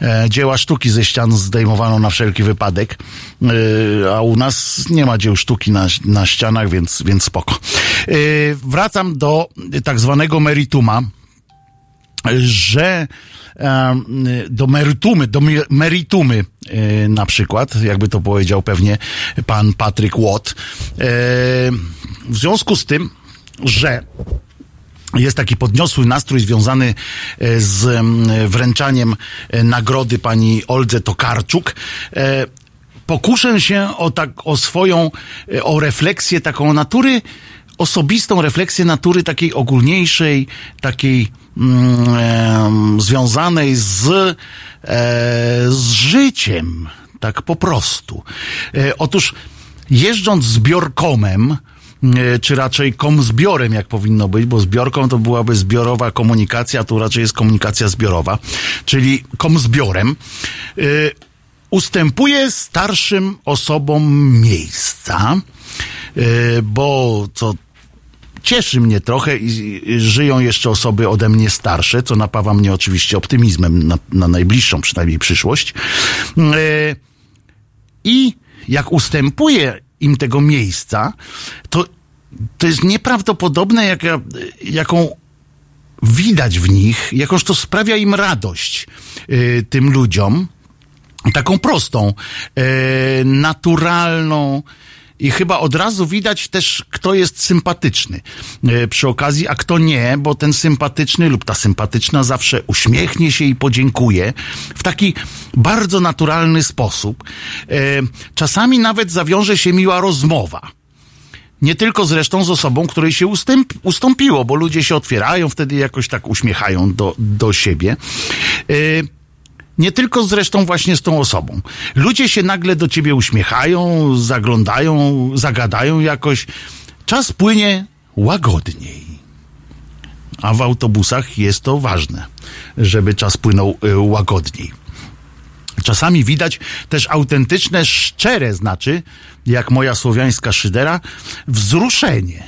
e, dzieła sztuki ze ścian zdejmowano na wszelki wypadek, E, a u nas nie ma dzieł sztuki na, na ścianach, więc, więc spoko. E, wracam do tak zwanego merituma, że do meritumy, do mi- meritumy e, na przykład, jakby to powiedział pewnie pan Patryk Watt, e, w związku z tym, że jest taki podniosły nastrój związany e, z em, wręczaniem e, nagrody pani Oldze Tokarczuk. E, Pokuszę się o, tak, o swoją, e, o refleksję taką natury, osobistą refleksję natury takiej ogólniejszej, takiej mm, związanej z, e, z życiem, tak po prostu. E, otóż jeżdżąc zbiorkomem, e, czy raczej komzbiorem, jak powinno być, bo zbiorką to byłaby zbiorowa komunikacja, tu raczej jest komunikacja zbiorowa, czyli komzbiorem, e, ustępuje starszym osobom miejsca, e, bo co cieszy mnie trochę i, żyją jeszcze osoby ode mnie starsze, co napawa mnie oczywiście optymizmem na, na najbliższą przynajmniej przyszłość. E, I jak ustępuję im tego miejsca, to, to jest nieprawdopodobne, jak, jaką widać w nich, jakoż to sprawia im radość e, tym ludziom taką prostą, e, naturalną. I chyba od razu widać też, kto jest sympatyczny e, przy okazji, a kto nie, bo ten sympatyczny lub ta sympatyczna zawsze uśmiechnie się i podziękuje w taki bardzo naturalny sposób. E, czasami nawet zawiąże się miła rozmowa. Nie tylko zresztą z osobą, której się ustęp, ustąpiło, bo ludzie się otwierają, wtedy jakoś tak uśmiechają do, do siebie. E, nie tylko zresztą właśnie z tą osobą. Ludzie się nagle do ciebie uśmiechają, zaglądają, zagadają jakoś. Czas płynie łagodniej. A w autobusach jest to ważne, żeby czas płynął y, łagodniej. Czasami widać też autentyczne, szczere, znaczy, jak moja słowiańska szydera, wzruszenie.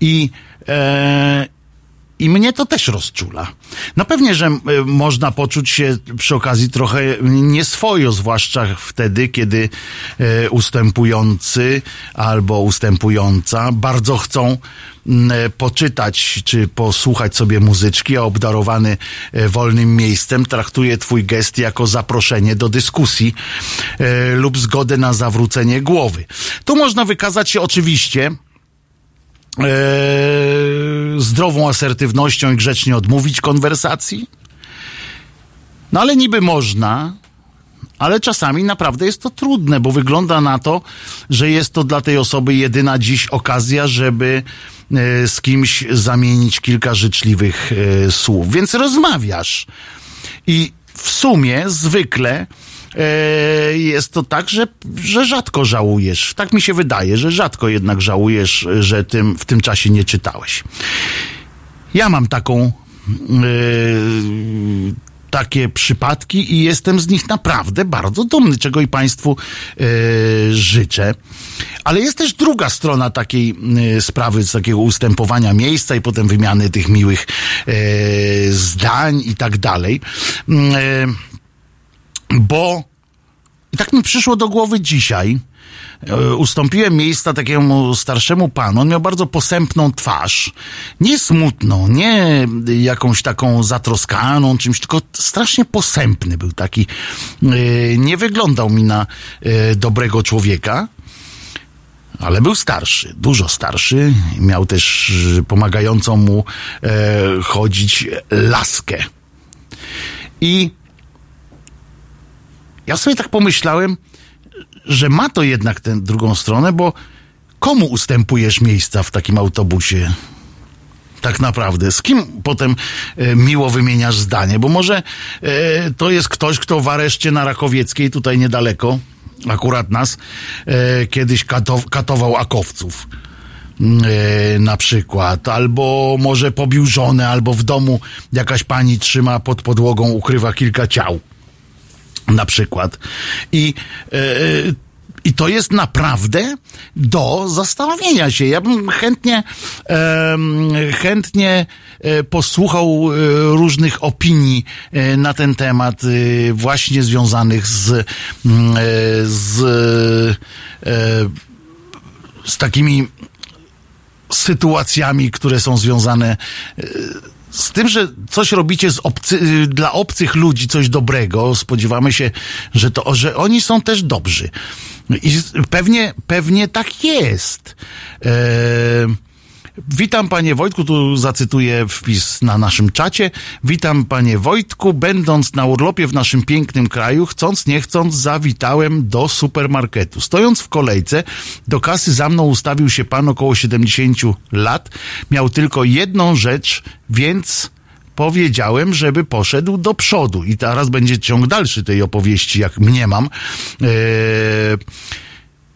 I, e, i mnie to też rozczula. No pewnie, że e, można poczuć się przy okazji trochę nieswojo, zwłaszcza wtedy, kiedy e, ustępujący albo ustępująca bardzo chcą e, poczytać czy posłuchać sobie muzyczki, a obdarowany wolnym miejscem traktuje twój gest jako zaproszenie do dyskusji lub zgodę na zawrócenie głowy. Tu można wykazać się oczywiście zdrową asertywnością i grzecznie odmówić konwersacji. No ale niby można, ale czasami naprawdę jest to trudne, bo wygląda na to, że jest to dla tej osoby jedyna dziś okazja, żeby e, z kimś zamienić kilka życzliwych e, słów. Więc rozmawiasz. I w sumie zwykle e, jest to tak, że, że rzadko żałujesz. Tak mi się wydaje, że rzadko jednak żałujesz, że tym, w tym czasie nie czytałeś. Ja mam taką. Yy, takie przypadki i jestem z nich naprawdę bardzo dumny, czego i Państwu yy, życzę. Ale jest też druga strona takiej yy, sprawy, z takiego ustępowania miejsca i potem wymiany tych miłych yy, zdań i tak dalej. Yy, bo i tak mi przyszło do głowy dzisiaj. E, Ustąpiłem miejsca takiemu starszemu panu. On miał bardzo posępną twarz. Nie smutną, nie jakąś taką zatroskaną czymś, tylko strasznie posępny był taki. E, Nie wyglądał mi na e, dobrego człowieka. Ale był starszy, dużo starszy. Miał też pomagającą mu chodzić laskę. I ja sobie tak pomyślałem, że ma to jednak tę drugą stronę, bo komu ustępujesz miejsca w takim autobusie? Tak naprawdę. Z kim potem e, miło wymieniasz zdanie? Bo może e, to jest ktoś, kto w areszcie na Rakowieckiej, tutaj niedaleko, akurat nas, e, kiedyś katow, katował akowców. E, na przykład, albo może pobił żonę, albo w domu jakaś pani trzyma pod podłogą, ukrywa kilka ciał na przykład. I, e, I to jest naprawdę do zastanowienia się. Ja bym chętnie, em, chętnie e, posłuchał e, różnych opinii na ten temat, właśnie związanych z, z, z takimi sytuacjami, które są związane z tym, że coś robicie obcy, y, dla obcych ludzi, coś dobrego, spodziewamy się, że to, że oni są też dobrzy. I pewnie, pewnie tak jest. E, Witam panie Wojtku, tu zacytuję wpis na naszym czacie. Witam panie Wojtku, będąc na urlopie w naszym pięknym kraju, chcąc nie chcąc, zawitałem do supermarketu. Stojąc w kolejce, do kasy za mną ustawił się pan około 70 lat. Miał tylko jedną rzecz, więc powiedziałem, żeby poszedł do przodu. I teraz będzie ciąg dalszy tej opowieści, jak mniemam. Eee,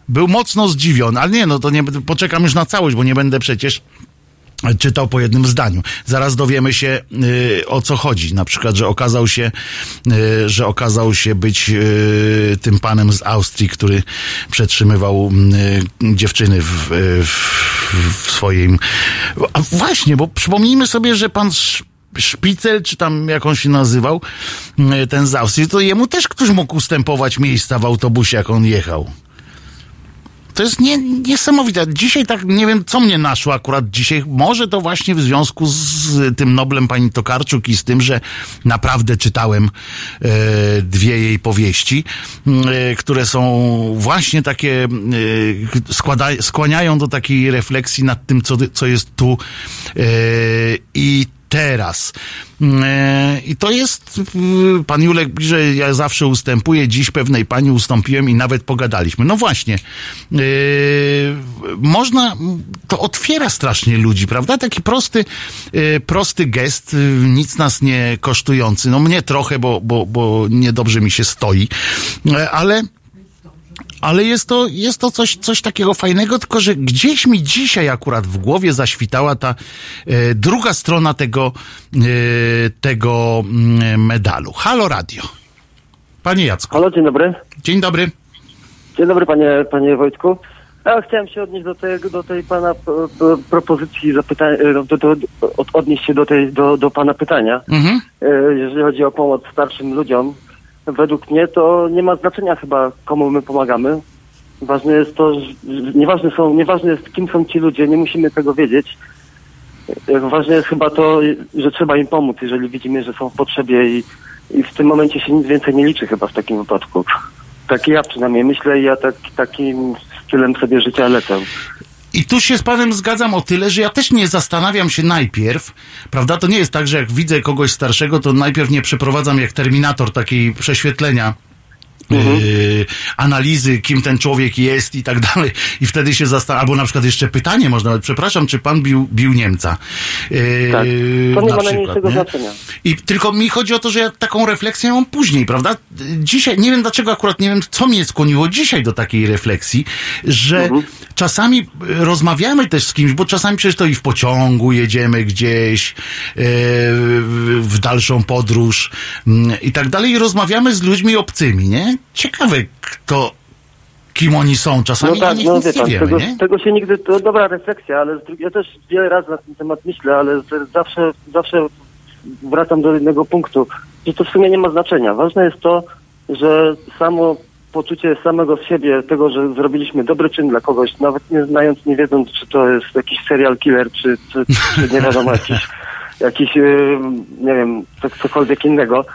był mocno zdziwiony, ale nie, no to nie, poczekam już na całość, bo nie będę przecież czytał po jednym zdaniu. Zaraz dowiemy się y, o co chodzi. Na przykład, że okazał się, y, że okazał się być y, tym panem z Austrii, który przetrzymywał dziewczyny w, w, swoim. A właśnie, bo przypomnijmy sobie, że pan Sz- Szpicel, czy tam jak on się nazywał, ten z Austrii, to jemu też ktoś mógł ustępować miejsca w autobusie, jak on jechał. To jest nie, niesamowite. Dzisiaj tak, nie wiem, co mnie naszło akurat dzisiaj. Może to właśnie w związku z tym Noblem pani Tokarczuk i z tym, że naprawdę czytałem e, dwie jej powieści, e, które są właśnie takie, e, składa, skłaniają do takiej refleksji nad tym, co, co jest tu e, i teraz. E, I to jest, y, pan Julek pisze, ja zawsze ustępuję, dziś pewnej pani ustąpiłem i nawet pogadaliśmy. No właśnie, e, można, to otwiera strasznie ludzi, prawda? Taki prosty, e, prosty gest, y, nic nas nie kosztujący. No mnie trochę, bo, bo, bo niedobrze mi się stoi, ale ale jest to, jest to coś, coś takiego fajnego, tylko że gdzieś mi dzisiaj akurat w głowie zaświtała ta e, druga strona tego, e, tego mm, medalu. Halo Radio. Panie Jacku. Halo, dzień dobry. Dzień dobry. Dzień dobry, panie, panie Wojtku. Ja chciałem się odnieść do, tego, do tej pana propozycji zapytania, do, do, do, od, odnieść się do, tej, do, do pana pytania. Mhm. E, Jeżeli chodzi o pomoc starszym ludziom, według mnie to nie ma znaczenia chyba, komu my pomagamy. Ważne jest to, że nieważne, są, nieważne jest, kim są ci ludzie, nie musimy tego wiedzieć. Ważne jest chyba to, że trzeba im pomóc, jeżeli widzimy, że są w potrzebie i, i w tym momencie się nic więcej nie liczy chyba w takim wypadku. Tak ja przynajmniej myślę i ja tak, takim stylem sobie życia lecę. I tu się z panem zgadzam o tyle, że ja też nie zastanawiam się najpierw, prawda? To nie jest tak, że jak widzę kogoś starszego, to najpierw nie przeprowadzam jak terminator takiej prześwietlenia. Yy, analizy, kim ten człowiek jest i tak dalej. I wtedy się zastanawiam, albo na przykład jeszcze pytanie można, przepraszam, czy pan bił, bił Niemca? Yy, Tak. To nie ma przykład, nie? znaczenia. I tylko mi chodzi o to, że ja taką refleksję mam później, prawda? Dzisiaj, nie wiem dlaczego akurat, nie wiem co mnie skłoniło dzisiaj do takiej refleksji, że Mhm. czasami rozmawiamy też z kimś, bo czasami przecież to i w pociągu jedziemy gdzieś, e, w dalszą podróż mm, i tak dalej i rozmawiamy z ludźmi obcymi, nie? Ciekawe kto, kim oni są. Czasami o nich nic nie wiemy, tego, nie? tego się nigdy, to dobra refleksja, ale ja też wiele razy na ten temat myślę, ale zawsze, zawsze wracam do jednego punktu, że to w sumie nie ma znaczenia. Ważne jest to, że samo poczucie samego z siebie, tego, że zrobiliśmy dobry czyn dla kogoś, nawet nie znając, nie wiedząc, czy to jest jakiś serial killer, czy, czy, czy nie wiadomo, jakiś, <laughs> jakiś nie wiem, co- cokolwiek innego.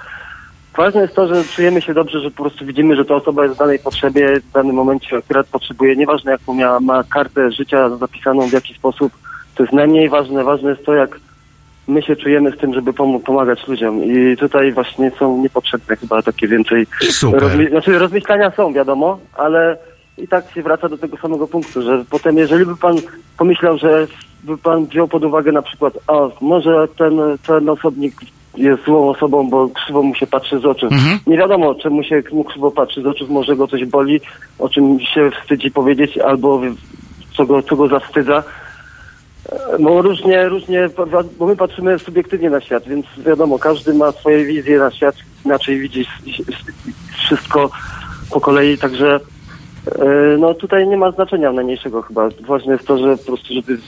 Ważne jest to, że czujemy się dobrze, że po prostu widzimy, że ta osoba jest w danej potrzebie, w danym momencie akurat potrzebuje, nieważne jaką miała, ma kartę życia zapisaną w jaki sposób, to jest najmniej ważne. Ważne jest to, jak my się czujemy z tym, żeby pom- pomagać ludziom. I tutaj właśnie są niepotrzebne chyba takie więcej... I super. Rozmy- znaczy rozmyślania są, wiadomo, ale i tak się wraca do tego samego punktu, że potem jeżeli by pan pomyślał, że by pan wziął pod uwagę na przykład, a może ten, ten osobnik jest złą osobą, bo krzywo mu się patrzy z oczu. Mhm. Nie wiadomo, czemu się mu krzywo patrzy z oczu, może go coś boli, o czym się wstydzi powiedzieć, albo co go, co go zawstydza. Bo różnie, różnie, bo my patrzymy subiektywnie na świat, więc wiadomo, każdy ma swoje wizje na świat, inaczej widzi wszystko po kolei, także E, No tutaj nie ma znaczenia najmniejszego chyba. Ważne jest to, że po prostu, żeby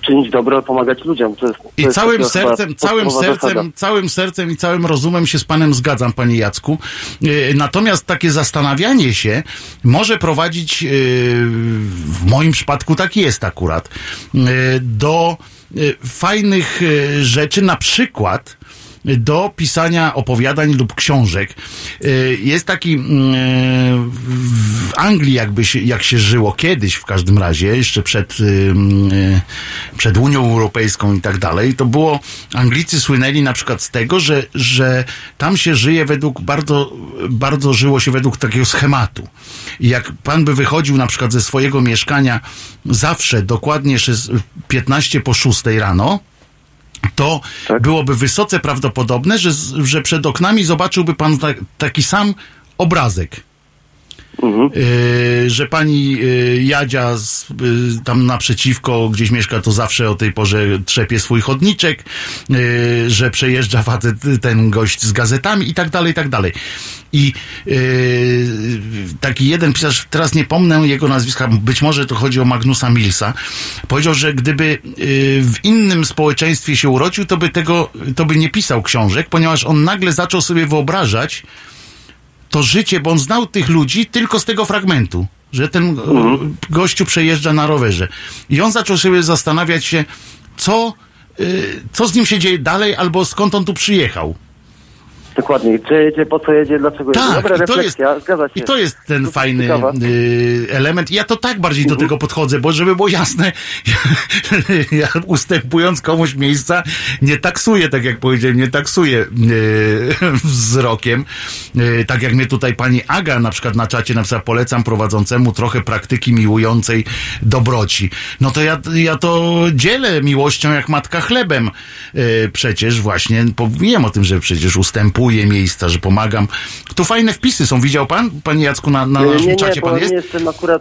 czynić dobro, pomagać ludziom. To jest, to I całym sercem, całym sercem, zasada. całym sercem i całym rozumem się z panem zgadzam, panie Jacku. E, Natomiast takie zastanawianie się może prowadzić, e, w moim przypadku tak jest akurat, e, do fajnych rzeczy, na przykład do pisania opowiadań lub książek. Y, Jest taki mm, e, w Anglii jakby się, jak się żyło kiedyś w każdym razie, jeszcze przed, y, mm, e, przed Unią Europejską i tak dalej, to było, Anglicy słynęli na przykład z tego, że, że tam się żyje według, bardzo, bardzo żyło się według takiego schematu. I jak pan by wychodził na przykład ze swojego mieszkania zawsze dokładnie szes- 15 po 6 rano, to byłoby wysoce prawdopodobne, że, że przed oknami zobaczyłby pan ta, taki sam obrazek. Yy, że pani yy, Jadzia z, yy, tam naprzeciwko gdzieś mieszka, to zawsze o tej porze trzepie swój chodniczek, że przejeżdża facet, ten gość z gazetami i tak dalej, i tak dalej. I taki jeden pisarz, teraz nie pomnę jego nazwiska, być może to chodzi o Magnusa Millsa, powiedział, że gdyby w innym społeczeństwie się urodził, to by tego, to by nie pisał książek, ponieważ on nagle zaczął sobie wyobrażać, to życie, bo on znał tych ludzi tylko z tego fragmentu, że ten e, gościu przejeżdża na rowerze. I on zaczął sobie zastanawiać się, co, y, co z nim się dzieje dalej, albo skąd on tu przyjechał. Dokładnie. Gdzie jedzie, po co jedzie, dlaczego jedzie. Tak, Dobra i to, jest, refleksja, zgadza się. i to jest ten To fajny y, element. Ja to tak bardziej Mhm. do tego podchodzę, bo żeby było jasne, <laughs> ja ustępując komuś miejsca, nie taksuję, tak jak powiedziałem, nie taksuję y, <laughs> wzrokiem. Y, tak jak mnie tutaj pani Aga na przykład na czacie napisała, polecam prowadzącemu trochę praktyki miłującej dobroci. No to ja, ja to dzielę miłością jak matka chlebem. Y, przecież właśnie powiem o tym, że przecież ustępuję miejsca, że pomagam. Tu fajne wpisy są. Widział pan, panie Jacku, na, na Nie, naszym nie, czacie pan jest?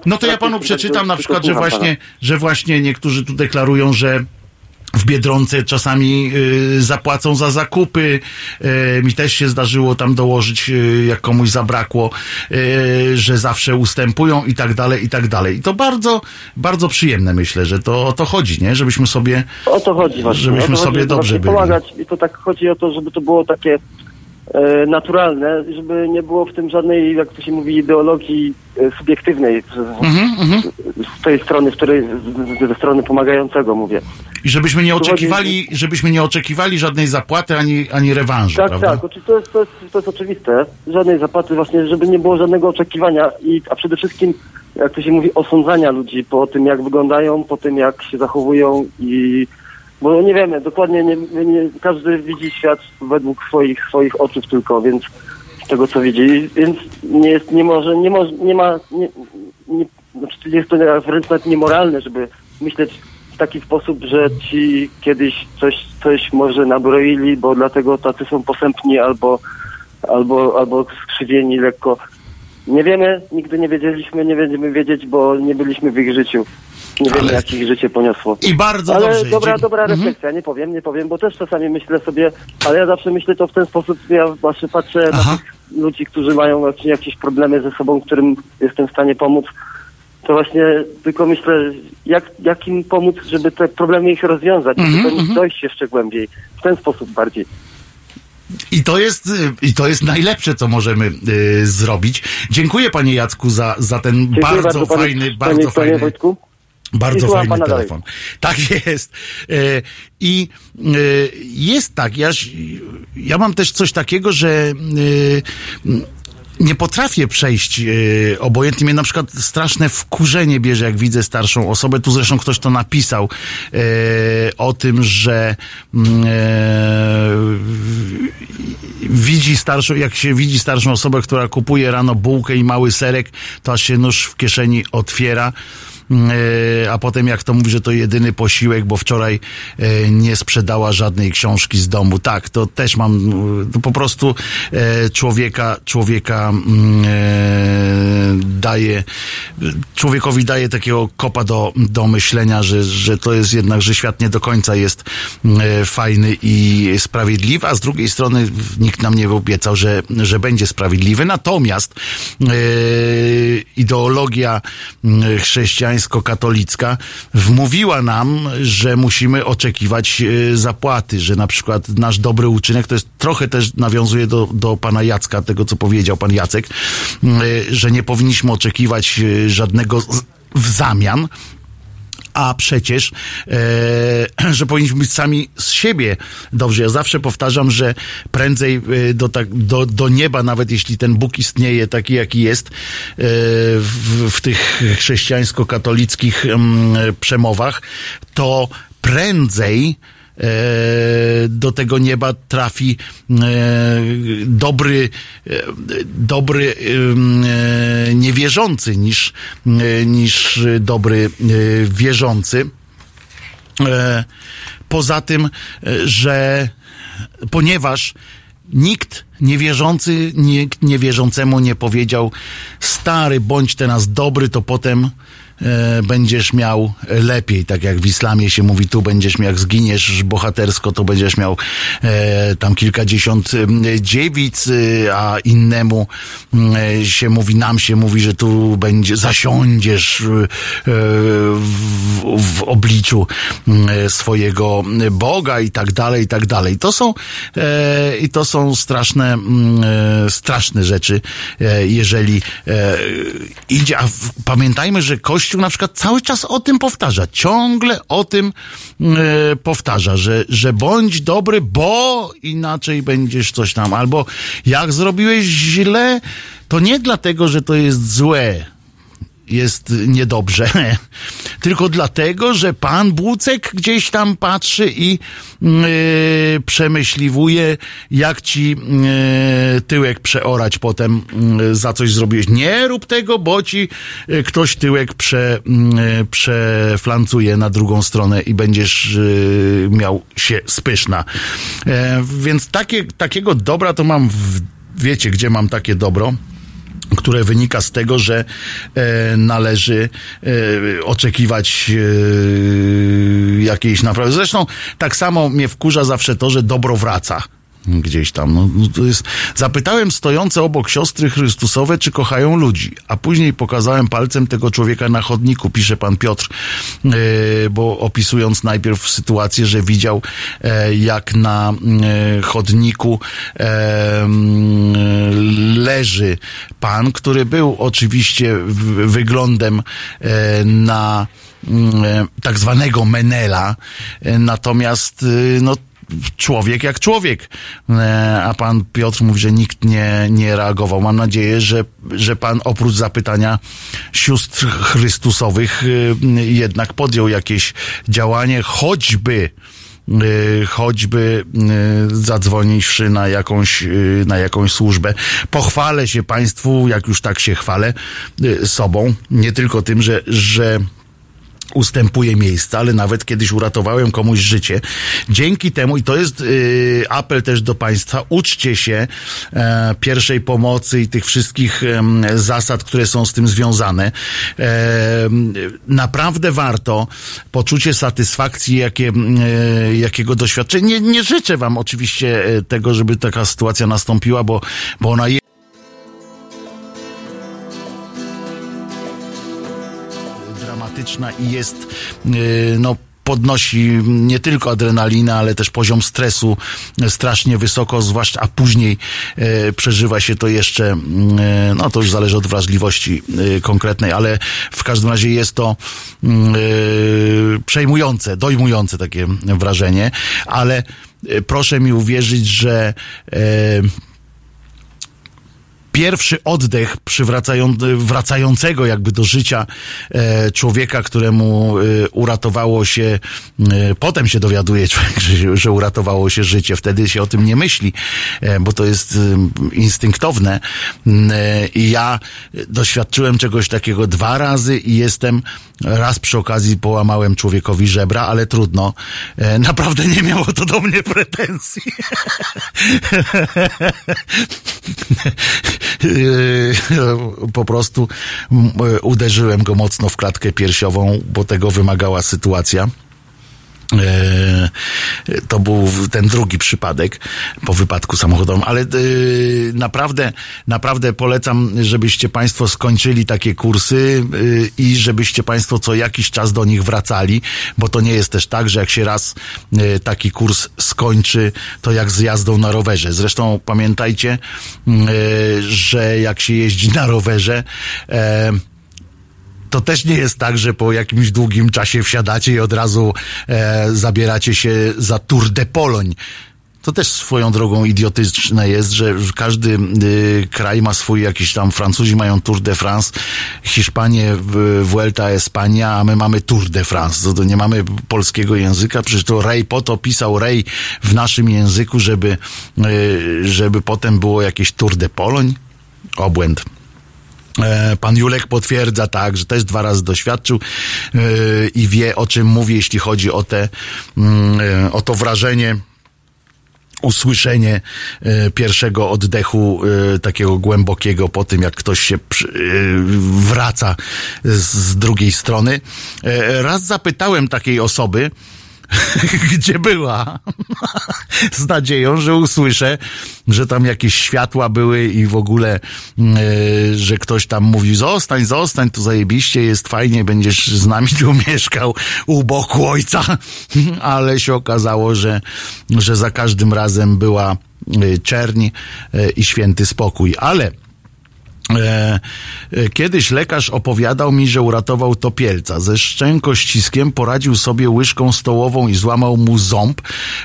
No to ja panu przeczytam na przykład, że właśnie, że właśnie niektórzy tu deklarują, że w Biedronce czasami y, zapłacą za zakupy. Y, mi też się zdarzyło tam dołożyć, y, jak komuś zabrakło, y, że zawsze ustępują i tak dalej, i tak dalej. I to bardzo, bardzo przyjemne myślę, że to o to chodzi, nie? Żebyśmy sobie, O to chodzi właśnie. żebyśmy to sobie chodzi, żeby dobrze byli. pomagać i to tak chodzi o to, żeby to było takie naturalne, żeby nie było w tym żadnej, jak to się mówi, ideologii e, subiektywnej z, Mhm, z tej strony, w której, z, ze strony pomagającego mówię. i żebyśmy nie oczekiwali, żebyśmy nie oczekiwali żadnej zapłaty ani, ani rewanżu, Tak, prawda? tak, to jest, to, jest, to jest oczywiste. Żadnej zapłaty właśnie, żeby nie było żadnego oczekiwania i, a przede wszystkim, jak to się mówi, osądzania ludzi po tym, jak wyglądają, po tym, jak się zachowują i bo nie wiemy, dokładnie nie, nie, każdy widzi świat według swoich, swoich oczów tylko, więc z tego co widzi, więc nie jest, nie może, nie może, nie ma, nie, nie, znaczy jest to wręcz nawet niemoralne, żeby myśleć w taki sposób, że ci kiedyś coś, coś może nabroili, bo dlatego tacy są posępni albo, albo, albo skrzywieni lekko. Nie wiemy, nigdy nie wiedzieliśmy, nie będziemy wiedzieć, bo nie byliśmy w ich życiu. Nie wiemy, Ale- jak ich życie poniosło. I bardzo Ale dobrze. dobra, dobra Mhm. refleksja, nie powiem, nie powiem, bo też czasami myślę sobie, ale ja zawsze myślę to w ten sposób, ja właśnie patrzę Aha. na tych ludzi, którzy mają jakieś problemy ze sobą, którym jestem w stanie pomóc, to właśnie tylko myślę, jak, jak im pomóc, żeby te problemy ich rozwiązać, Mhm, żeby do nich dojść jeszcze głębiej, w ten sposób bardziej. I to jest, y, i to jest najlepsze, co możemy y, zrobić. Dziękuję panie Jacku za, za ten Dziękuję bardzo, panie- fajny, panie- bardzo panie fajny, Wojtku. Bardzo fajny pana dalej. telefon. Tak jest. E, I e, jest tak, ja, ja mam też coś takiego, że e, nie potrafię przejść e, obojętnie. Mnie na przykład straszne wkurzenie bierze, jak widzę starszą osobę. Tu zresztą ktoś to napisał e, o tym, że e, widzi starszą, jak się widzi starszą osobę, która kupuje rano bułkę i mały serek, to aż się nóż w kieszeni otwiera. E, a potem jak to mówi, że to jedyny posiłek, bo wczoraj e, nie sprzedała żadnej książki z domu. Tak, to też mam, to po prostu e, człowieka, człowieka mm, daje, człowiekowi daje takiego kopa do, do myślenia, że, że to jest jednak, że świat nie do końca jest e, fajny i sprawiedliwy, a z drugiej strony nikt nam nie obiecał, że, że będzie sprawiedliwy. Natomiast ideologia mm, chrześcijańsko-katolicka wmówiła nam, że musimy oczekiwać e, zapłaty, że na przykład nasz dobry uczynek, to jest trochę też nawiązuje do, do pana Jacka, tego co powiedział pan Jacek, e, że nie powinniśmy oczekiwać e, żadnego w zamian, a przecież, e, <clears throat> że powinniśmy być sami z siebie dobrze. Ja zawsze powtarzam, że prędzej e, do, tak, do, do nieba, nawet jeśli ten Bóg istnieje taki, jaki jest, e, w, w tych chrześcijańsko-katolickich em, przemowach, to prędzej do tego nieba trafi e, dobry, e, dobry e, niewierzący niż, e, niż dobry e, wierzący. E, Poza tym, e, że ponieważ nikt niewierzący, nikt niewierzącemu nie powiedział stary, bądź teraz dobry, to potem e, będziesz miał lepiej, tak jak w islamie się mówi, tu będziesz miał, jak zginiesz bohatersko, to będziesz miał e, tam kilkadziesiąt e, dziewic, e, a innemu e, się mówi, nam się mówi, że tu będzie, zasiądziesz e, w, w obliczu e, swojego Boga i tak dalej, i tak dalej. To są, e, i to są straszne, mm, e, straszne rzeczy, e, jeżeli e, idzie, a w, pamiętajmy, że Kościół na przykład cały czas o tym powtarza, ciągle o tym e, powtarza, że, że bądź dobry, bo inaczej będziesz coś tam, albo jak zrobiłeś źle, to nie dlatego, że to jest złe, jest niedobrze, <laughs> tylko dlatego, że pan Bucek gdzieś tam patrzy i yy, przemyśliwuje, jak ci yy, tyłek przeorać potem yy, za coś zrobiłeś. Nie rób tego, bo ci yy, ktoś tyłek prze, przeflancuje na drugą stronę i będziesz miał się spyszna. E, więc takie, takiego dobra to mam w, wiecie, gdzie mam takie dobro? Które wynika z tego, że e, należy e, oczekiwać e, jakiejś naprawy. Zresztą tak samo mnie wkurza zawsze to, że dobro wraca. Gdzieś tam. No, no to jest... Zapytałem stojące obok siostry Chrystusowe, czy kochają ludzi, a później pokazałem palcem tego człowieka na chodniku, pisze pan Piotr, e, bo opisując najpierw sytuację, że widział, e, jak na e, chodniku e, leży pan, który był oczywiście w- wyglądem e, na e, tak zwanego Menela, natomiast no człowiek jak człowiek. E, A pan Piotr mówi, że nikt nie, nie reagował. Mam nadzieję, że, że pan oprócz zapytania sióstr Chrystusowych e, jednak podjął jakieś działanie, choćby e, choćby e, zadzwoniwszy na jakąś, na jakąś służbę. Pochwalę się państwu, jak już tak się chwalę, sobą, nie tylko tym, że, że ustępuje miejsca, ale nawet kiedyś uratowałem komuś życie. Dzięki temu, i to jest y, apel też do Państwa, uczcie się e, pierwszej pomocy i tych wszystkich em, zasad, które są z tym związane. E, naprawdę warto poczucie satysfakcji, jakie, e, jakiego doświadczenia. Nie, nie życzę Wam oczywiście tego, żeby taka sytuacja nastąpiła, bo, bo ona jest i jest, yy, no, podnosi nie tylko adrenalinę, ale też poziom stresu strasznie wysoko, zwłaszcza, a później e, przeżywa się to jeszcze, e, no to już zależy od wrażliwości e, konkretnej, ale w każdym razie jest to przejmujące, dojmujące takie wrażenie, ale proszę mi uwierzyć, że pierwszy oddech wracającego jakby do życia e, człowieka, któremu e, uratowało się, e, potem się dowiaduje <laughs> człowiek, że, że uratowało się życie, wtedy się o tym nie myśli, bo to jest instynktowne. E, I ja doświadczyłem czegoś takiego dwa razy i jestem raz przy okazji połamałem człowiekowi żebra, ale trudno. Naprawdę nie miało to do mnie pretensji. <laughs> po prostu mm, uderzyłem go mocno w klatkę piersiową, bo tego wymagała sytuacja. E, To był ten drugi przypadek po wypadku samochodowym, ale e, naprawdę, naprawdę polecam, żebyście Państwo skończyli takie kursy e, i żebyście Państwo co jakiś czas do nich wracali, bo to nie jest też tak, że jak się raz taki kurs skończy, to jak z jazdą na rowerze. Zresztą pamiętajcie, m, e, że jak się jeździ na rowerze, to też nie jest tak, że po jakimś długim czasie wsiadacie i od razu e, zabieracie się za Tour de Poloń. To też swoją drogą idiotyczne jest, że każdy y, kraj ma swój jakiś tam, Francuzi mają Tour de France, Hiszpanie w- Vuelta Espania, a my mamy Tour de France. To, to nie mamy polskiego języka, przecież to Rej po to pisał Rej w naszym języku, żeby, y, żeby potem było jakieś Tour de Poloń. Obłęd. E, Pan Julek potwierdza tak, że też dwa razy doświadczył e, i wie o czym mówi, jeśli chodzi o te, mm, e, o to wrażenie, usłyszenie pierwszego oddechu takiego głębokiego po tym, jak ktoś się wraca z, drugiej strony. Raz zapytałem takiej osoby, <laughs> gdzie była. <laughs> Z nadzieją, że usłyszę, że tam jakieś światła były i w ogóle, e, że ktoś tam mówił, zostań, zostań, tu zajebiście, jest fajnie, będziesz z nami tu <laughs> mieszkał u boku ojca. Ale się okazało, że, że za każdym razem była e, czerń e, i święty spokój. Ale Kiedyś lekarz opowiadał mi, że uratował topielca. Ze szczękościskiem poradził sobie łyżką stołową i złamał mu ząb.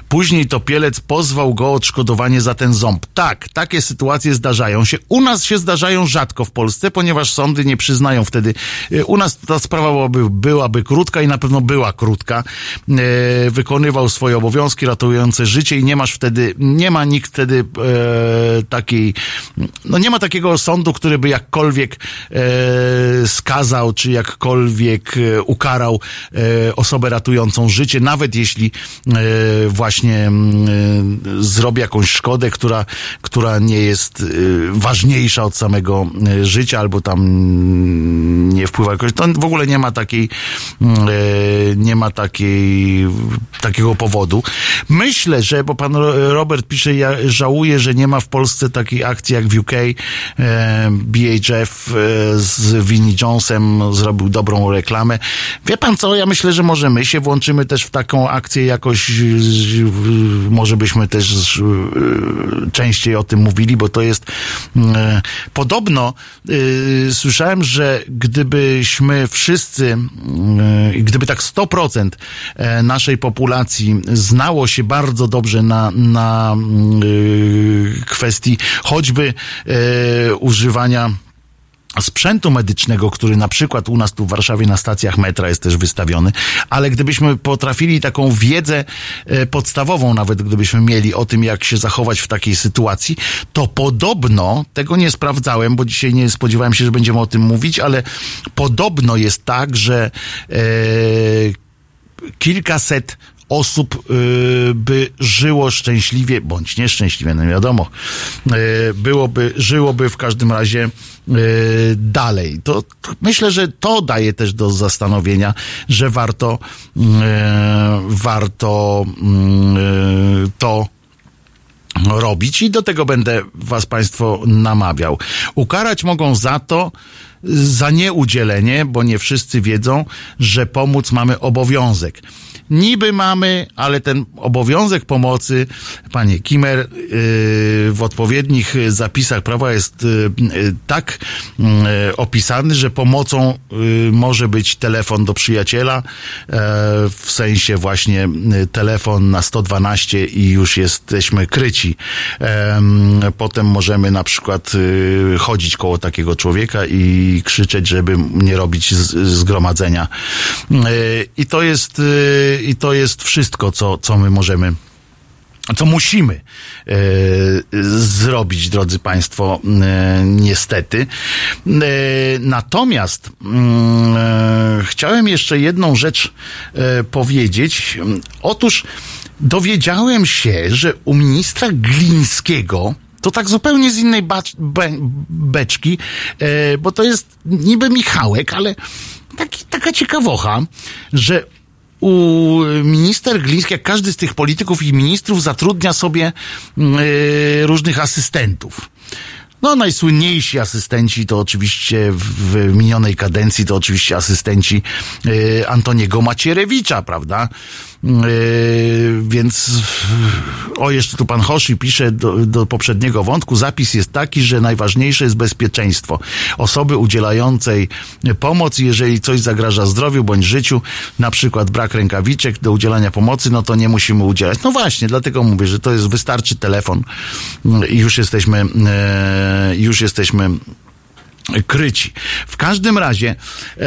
Później topielec pozwał go o odszkodowanie za ten ząb. Tak, takie sytuacje zdarzają się. U nas się zdarzają rzadko w Polsce, ponieważ sądy nie przyznają wtedy. E, U nas ta sprawa byłaby, byłaby krótka i na pewno była krótka. E, Wykonywał swoje obowiązki ratujące życie i nie masz wtedy, nie ma nikt wtedy e, takiej, no nie ma takiego sądu, który by jakkolwiek e, skazał, czy jakkolwiek e, ukarał e, osobę ratującą życie, nawet jeśli e, właśnie mm, e, zrobi jakąś szkodę, która, która nie jest e, ważniejsza od samego życia, albo tam mm, nie wpływa jakoś. To w ogóle nie ma takiej, mm, nie ma takiej, takiego powodu. Myślę, że, bo pan Ro- Robert pisze, ja żałuję, że nie ma w Polsce takiej akcji jak w UK. BHF e, z Vinnie Jonesem zrobił dobrą reklamę. Wie pan co, ja myślę, że może my się włączymy też w taką akcję jakoś, może byśmy też e, częściej o tym mówili, bo to jest e, podobno słyszałem, że gdybyśmy wszyscy, gdyby tak 100% e, naszej populacji znało się bardzo dobrze na, na kwestii choćby e, używania sprzętu medycznego, który na przykład u nas tu w Warszawie na stacjach metra jest też wystawiony, ale gdybyśmy potrafili taką wiedzę e, podstawową, nawet gdybyśmy mieli o tym, jak się zachować w takiej sytuacji, to podobno, tego nie sprawdzałem, bo dzisiaj nie spodziewałem się, że będziemy o tym mówić, ale podobno jest tak, że e, kilkaset osób y, by żyło szczęśliwie, bądź nieszczęśliwie, no wiadomo, y, byłoby, żyłoby w każdym razie y, dalej. To myślę, że to daje też do zastanowienia, że warto, warto to robić i do tego będę was państwo namawiał. Ukarać mogą za to, za nieudzielenie, bo nie wszyscy wiedzą, że pomóc mamy obowiązek. Niby mamy, ale ten obowiązek pomocy, panie Kimer, yy, w odpowiednich zapisach prawa jest yy, yy, tak opisany, że pomocą może być telefon do przyjaciela, w sensie właśnie telefon na 112 i już jesteśmy kryci. Potem możemy na przykład chodzić koło takiego człowieka i krzyczeć, żeby nie robić zgromadzenia. I to jest, i to jest wszystko, co, co my możemy co musimy e, zrobić, drodzy Państwo, e, niestety. E, natomiast mm, e, chciałem jeszcze jedną rzecz e, powiedzieć. Otóż dowiedziałem się, że u ministra Glińskiego to tak zupełnie z innej bacz, be, beczki, e, bo to jest niby Michałek, ale taki, taka ciekawocha, że u minister Gliński, jak każdy z tych polityków i ministrów, zatrudnia sobie y, różnych asystentów. No, najsłynniejsi asystenci to oczywiście w, minionej kadencji to oczywiście asystenci y, Antoniego Macierewicza, prawda? Y, więc o, jeszcze tu pan Hoshi pisze do, do poprzedniego wątku. Zapis jest taki, że najważniejsze jest bezpieczeństwo osoby udzielającej pomoc. Jeżeli coś zagraża zdrowiu bądź życiu, na przykład brak rękawiczek do udzielania pomocy, no to nie musimy udzielać. No właśnie, dlatego mówię, że to jest, wystarczy telefon i już jesteśmy, e, już jesteśmy kryci. W każdym razie e,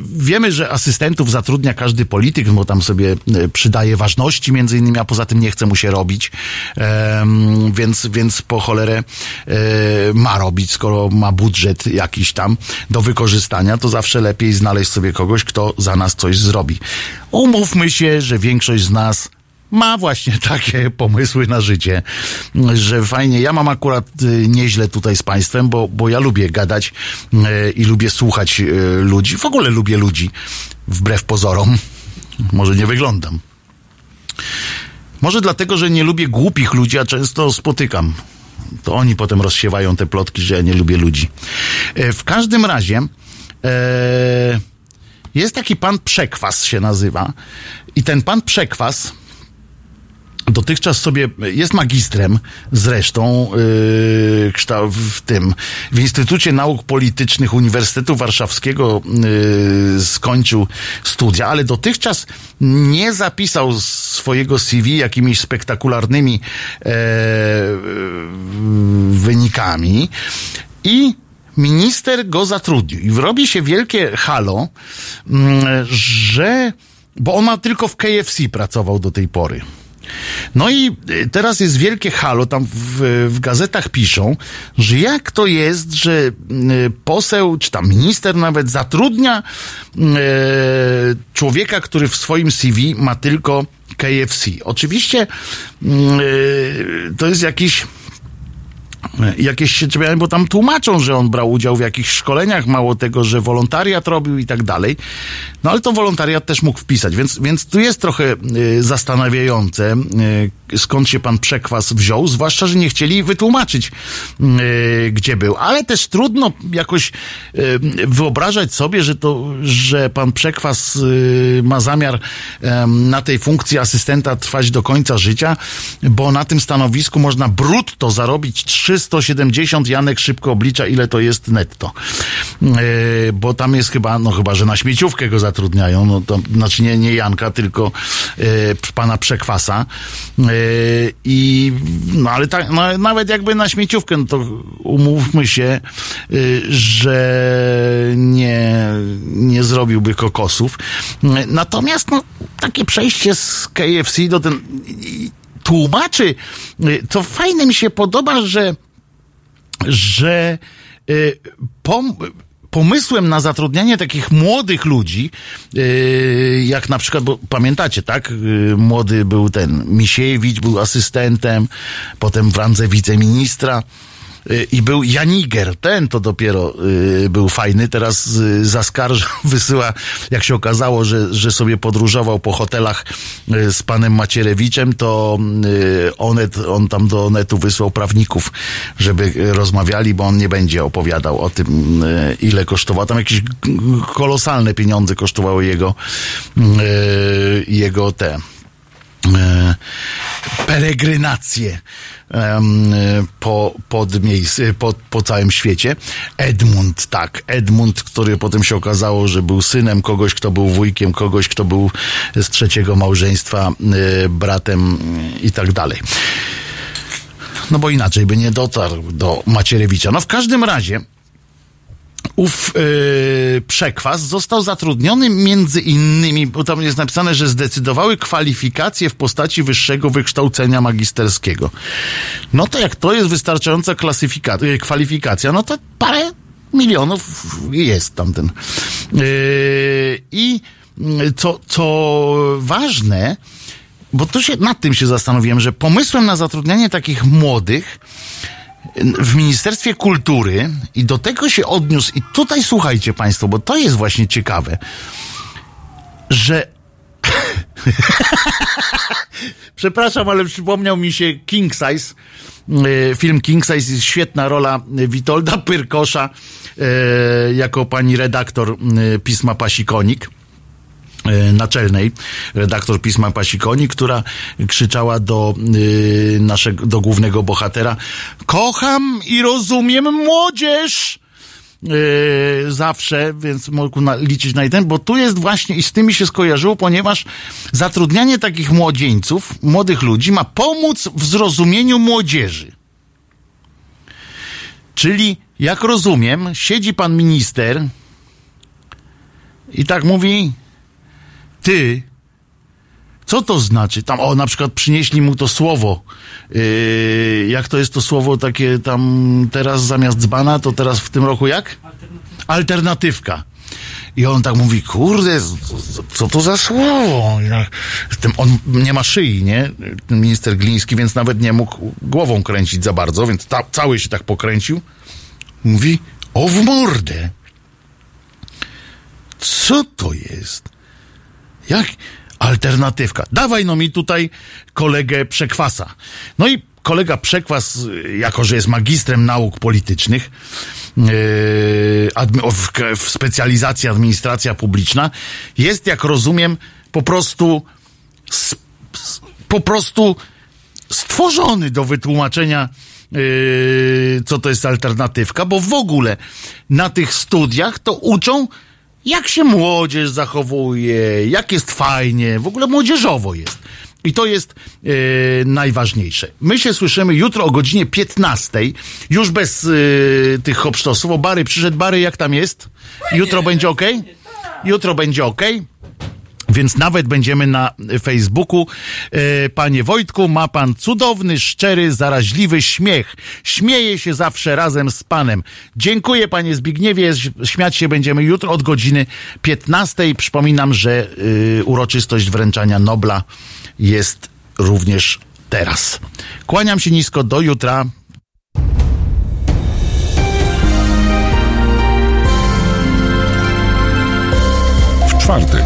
wiemy, że asystentów zatrudnia każdy polityk, bo tam sobie e, przydaje ważności między innymi, a poza tym nie chce mu się robić, e, więc, więc po cholerę e, ma robić, skoro ma budżet jakiś tam do wykorzystania, to zawsze lepiej znaleźć sobie kogoś, kto za nas coś zrobi. Umówmy się, że większość z nas ma właśnie <laughs> takie pomysły na życie, że fajnie. Ja mam akurat y, nieźle tutaj z państwem, bo, bo ja lubię gadać y, i lubię słuchać y, ludzi. W ogóle lubię ludzi, wbrew pozorom. <laughs> Może nie wyglądam. Może dlatego, że nie lubię głupich ludzi, a często spotykam. To oni potem rozsiewają te plotki, że ja nie lubię ludzi. E, W każdym razie e, jest taki pan Przekwas się nazywa. I ten pan Przekwas dotychczas sobie jest magistrem zresztą yy, w tym w Instytucie Nauk Politycznych Uniwersytetu Warszawskiego yy, skończył studia, ale dotychczas nie zapisał swojego CV jakimiś spektakularnymi e, wynikami i minister go zatrudnił i robi się wielkie halo, mm, że bo on ma tylko w KFC pracował do tej pory. No i y, teraz jest wielkie halo, tam w, w gazetach piszą, że jak to jest, że y, poseł, czy tam minister nawet zatrudnia y, człowieka, który w swoim CV ma tylko KFC. Oczywiście y, to jest jakiś jakieś się czepiają, bo tam tłumaczą, że on brał udział w jakichś szkoleniach, mało tego, że wolontariat robił i tak dalej. No ale to wolontariat też mógł wpisać, więc, więc tu jest trochę y, zastanawiające, y, skąd się pan przekwas wziął, zwłaszcza, że nie chcieli wytłumaczyć, y, gdzie był. Ale też trudno jakoś y, wyobrażać sobie, że to, że pan przekwas y, ma zamiar na tej funkcji asystenta trwać do końca życia, bo na tym stanowisku można brutto zarobić 370, Janek szybko oblicza, ile to jest netto. Yy, bo tam jest chyba, no chyba, że na śmieciówkę go zatrudniają, no to, znaczy nie, nie Janka, tylko yy, pana Przekwasa. Yy, I, no ale tak, no, nawet jakby na śmieciówkę, no to umówmy się, yy, że nie, nie zrobiłby kokosów. Yy, Natomiast, no, takie przejście z KFC do ten, tłumaczy, co fajne mi się podoba, że, że pom, pomysłem na zatrudnianie takich młodych ludzi, y, jak na przykład, bo pamiętacie, tak? Y, Młody był ten Misiewicz, był asystentem, potem w randze wiceministra. Y, I był Janiger, ten to dopiero y, był fajny, teraz y, zaskarża, <laughs> wysyła, jak się okazało, że, że sobie podróżował po hotelach z panem Macierewiczem, to Onet, on tam do Onetu wysłał prawników, żeby rozmawiali, bo on nie będzie opowiadał o tym, ile kosztowało. Tam jakieś kolosalne pieniądze kosztowały jego, jego te peregrinacje po, pod miejsc, po, po całym świecie. Edmund, tak, Edmund, który potem się okazało, że był synem kogoś, kto był wujkiem kogoś, kto był z trzeciego małżeństwa e, bratem i tak dalej. No bo inaczej by nie dotarł do Macierewicza. No w każdym razie ów yy, przekwas został zatrudniony między innymi, bo tam jest napisane, że zdecydowały kwalifikacje w postaci wyższego wykształcenia magisterskiego. No to jak to jest wystarczająca klasyfika- yy, kwalifikacja, no to parę milionów jest tamten. Yy, I yy, co, co ważne, bo to się nad tym się zastanowiłem, że pomysłem na zatrudnianie takich młodych w Ministerstwie Kultury i do tego się odniósł, i tutaj słuchajcie Państwo, bo to jest właśnie ciekawe, że. <laughs> Przepraszam, ale przypomniał mi się King Size. e, Film King Size jest świetna rola Witolda Pyrkosza e, jako pani redaktor e, pisma Pasikonik naczelnej, redaktor pisma Pasikoni, która krzyczała do y, naszego, do głównego bohatera kocham i rozumiem młodzież! Yy, zawsze, więc mógł na, liczyć na ten, bo tu jest właśnie i z tymi się skojarzyło, ponieważ zatrudnianie takich młodzieńców, młodych ludzi ma pomóc w zrozumieniu młodzieży. Czyli, jak rozumiem, siedzi pan minister i tak mówi, ty, co to znaczy? Tam, o, na przykład przynieśli mu to słowo. Yy, jak to jest to słowo takie tam teraz zamiast dzbana, to teraz w tym roku jak? Alternatywka. I on tak mówi, kurde, co- to za słowo? On nie ma szyi, nie? Ten minister Gliński, więc nawet nie mógł głową kręcić za bardzo, więc ta, cały się tak pokręcił. Mówi, o w mordę. Co to jest? Jak? Alternatywka. Dawaj no mi tutaj kolegę Przekwasa. No i kolega Przekwas, jako że jest magistrem nauk politycznych, o, w, specjalizacji administracja publiczna, jest, jak rozumiem, po prostu po prostu stworzony do wytłumaczenia, yy, co to jest alternatywka, bo w ogóle na tych studiach to uczą, jak się młodzież zachowuje, jak jest fajnie, w ogóle młodzieżowo jest. I to jest yy, najważniejsze. My się słyszymy jutro o godzinie 15, już bez yy, tych hopsztosów. O Bary przyszedł. Bary, jak tam jest? Jutro będzie ok? Jutro będzie ok. Więc nawet będziemy na Facebooku. E, Panie Wojtku, ma pan cudowny, szczery, zaraźliwy śmiech. Śmieje się zawsze razem z panem. Dziękuję panie Zbigniewie. Śmiać się będziemy jutro od godziny 15. Przypominam, że y, uroczystość wręczania Nobla jest również teraz. Kłaniam się nisko. Do jutra. W czwartek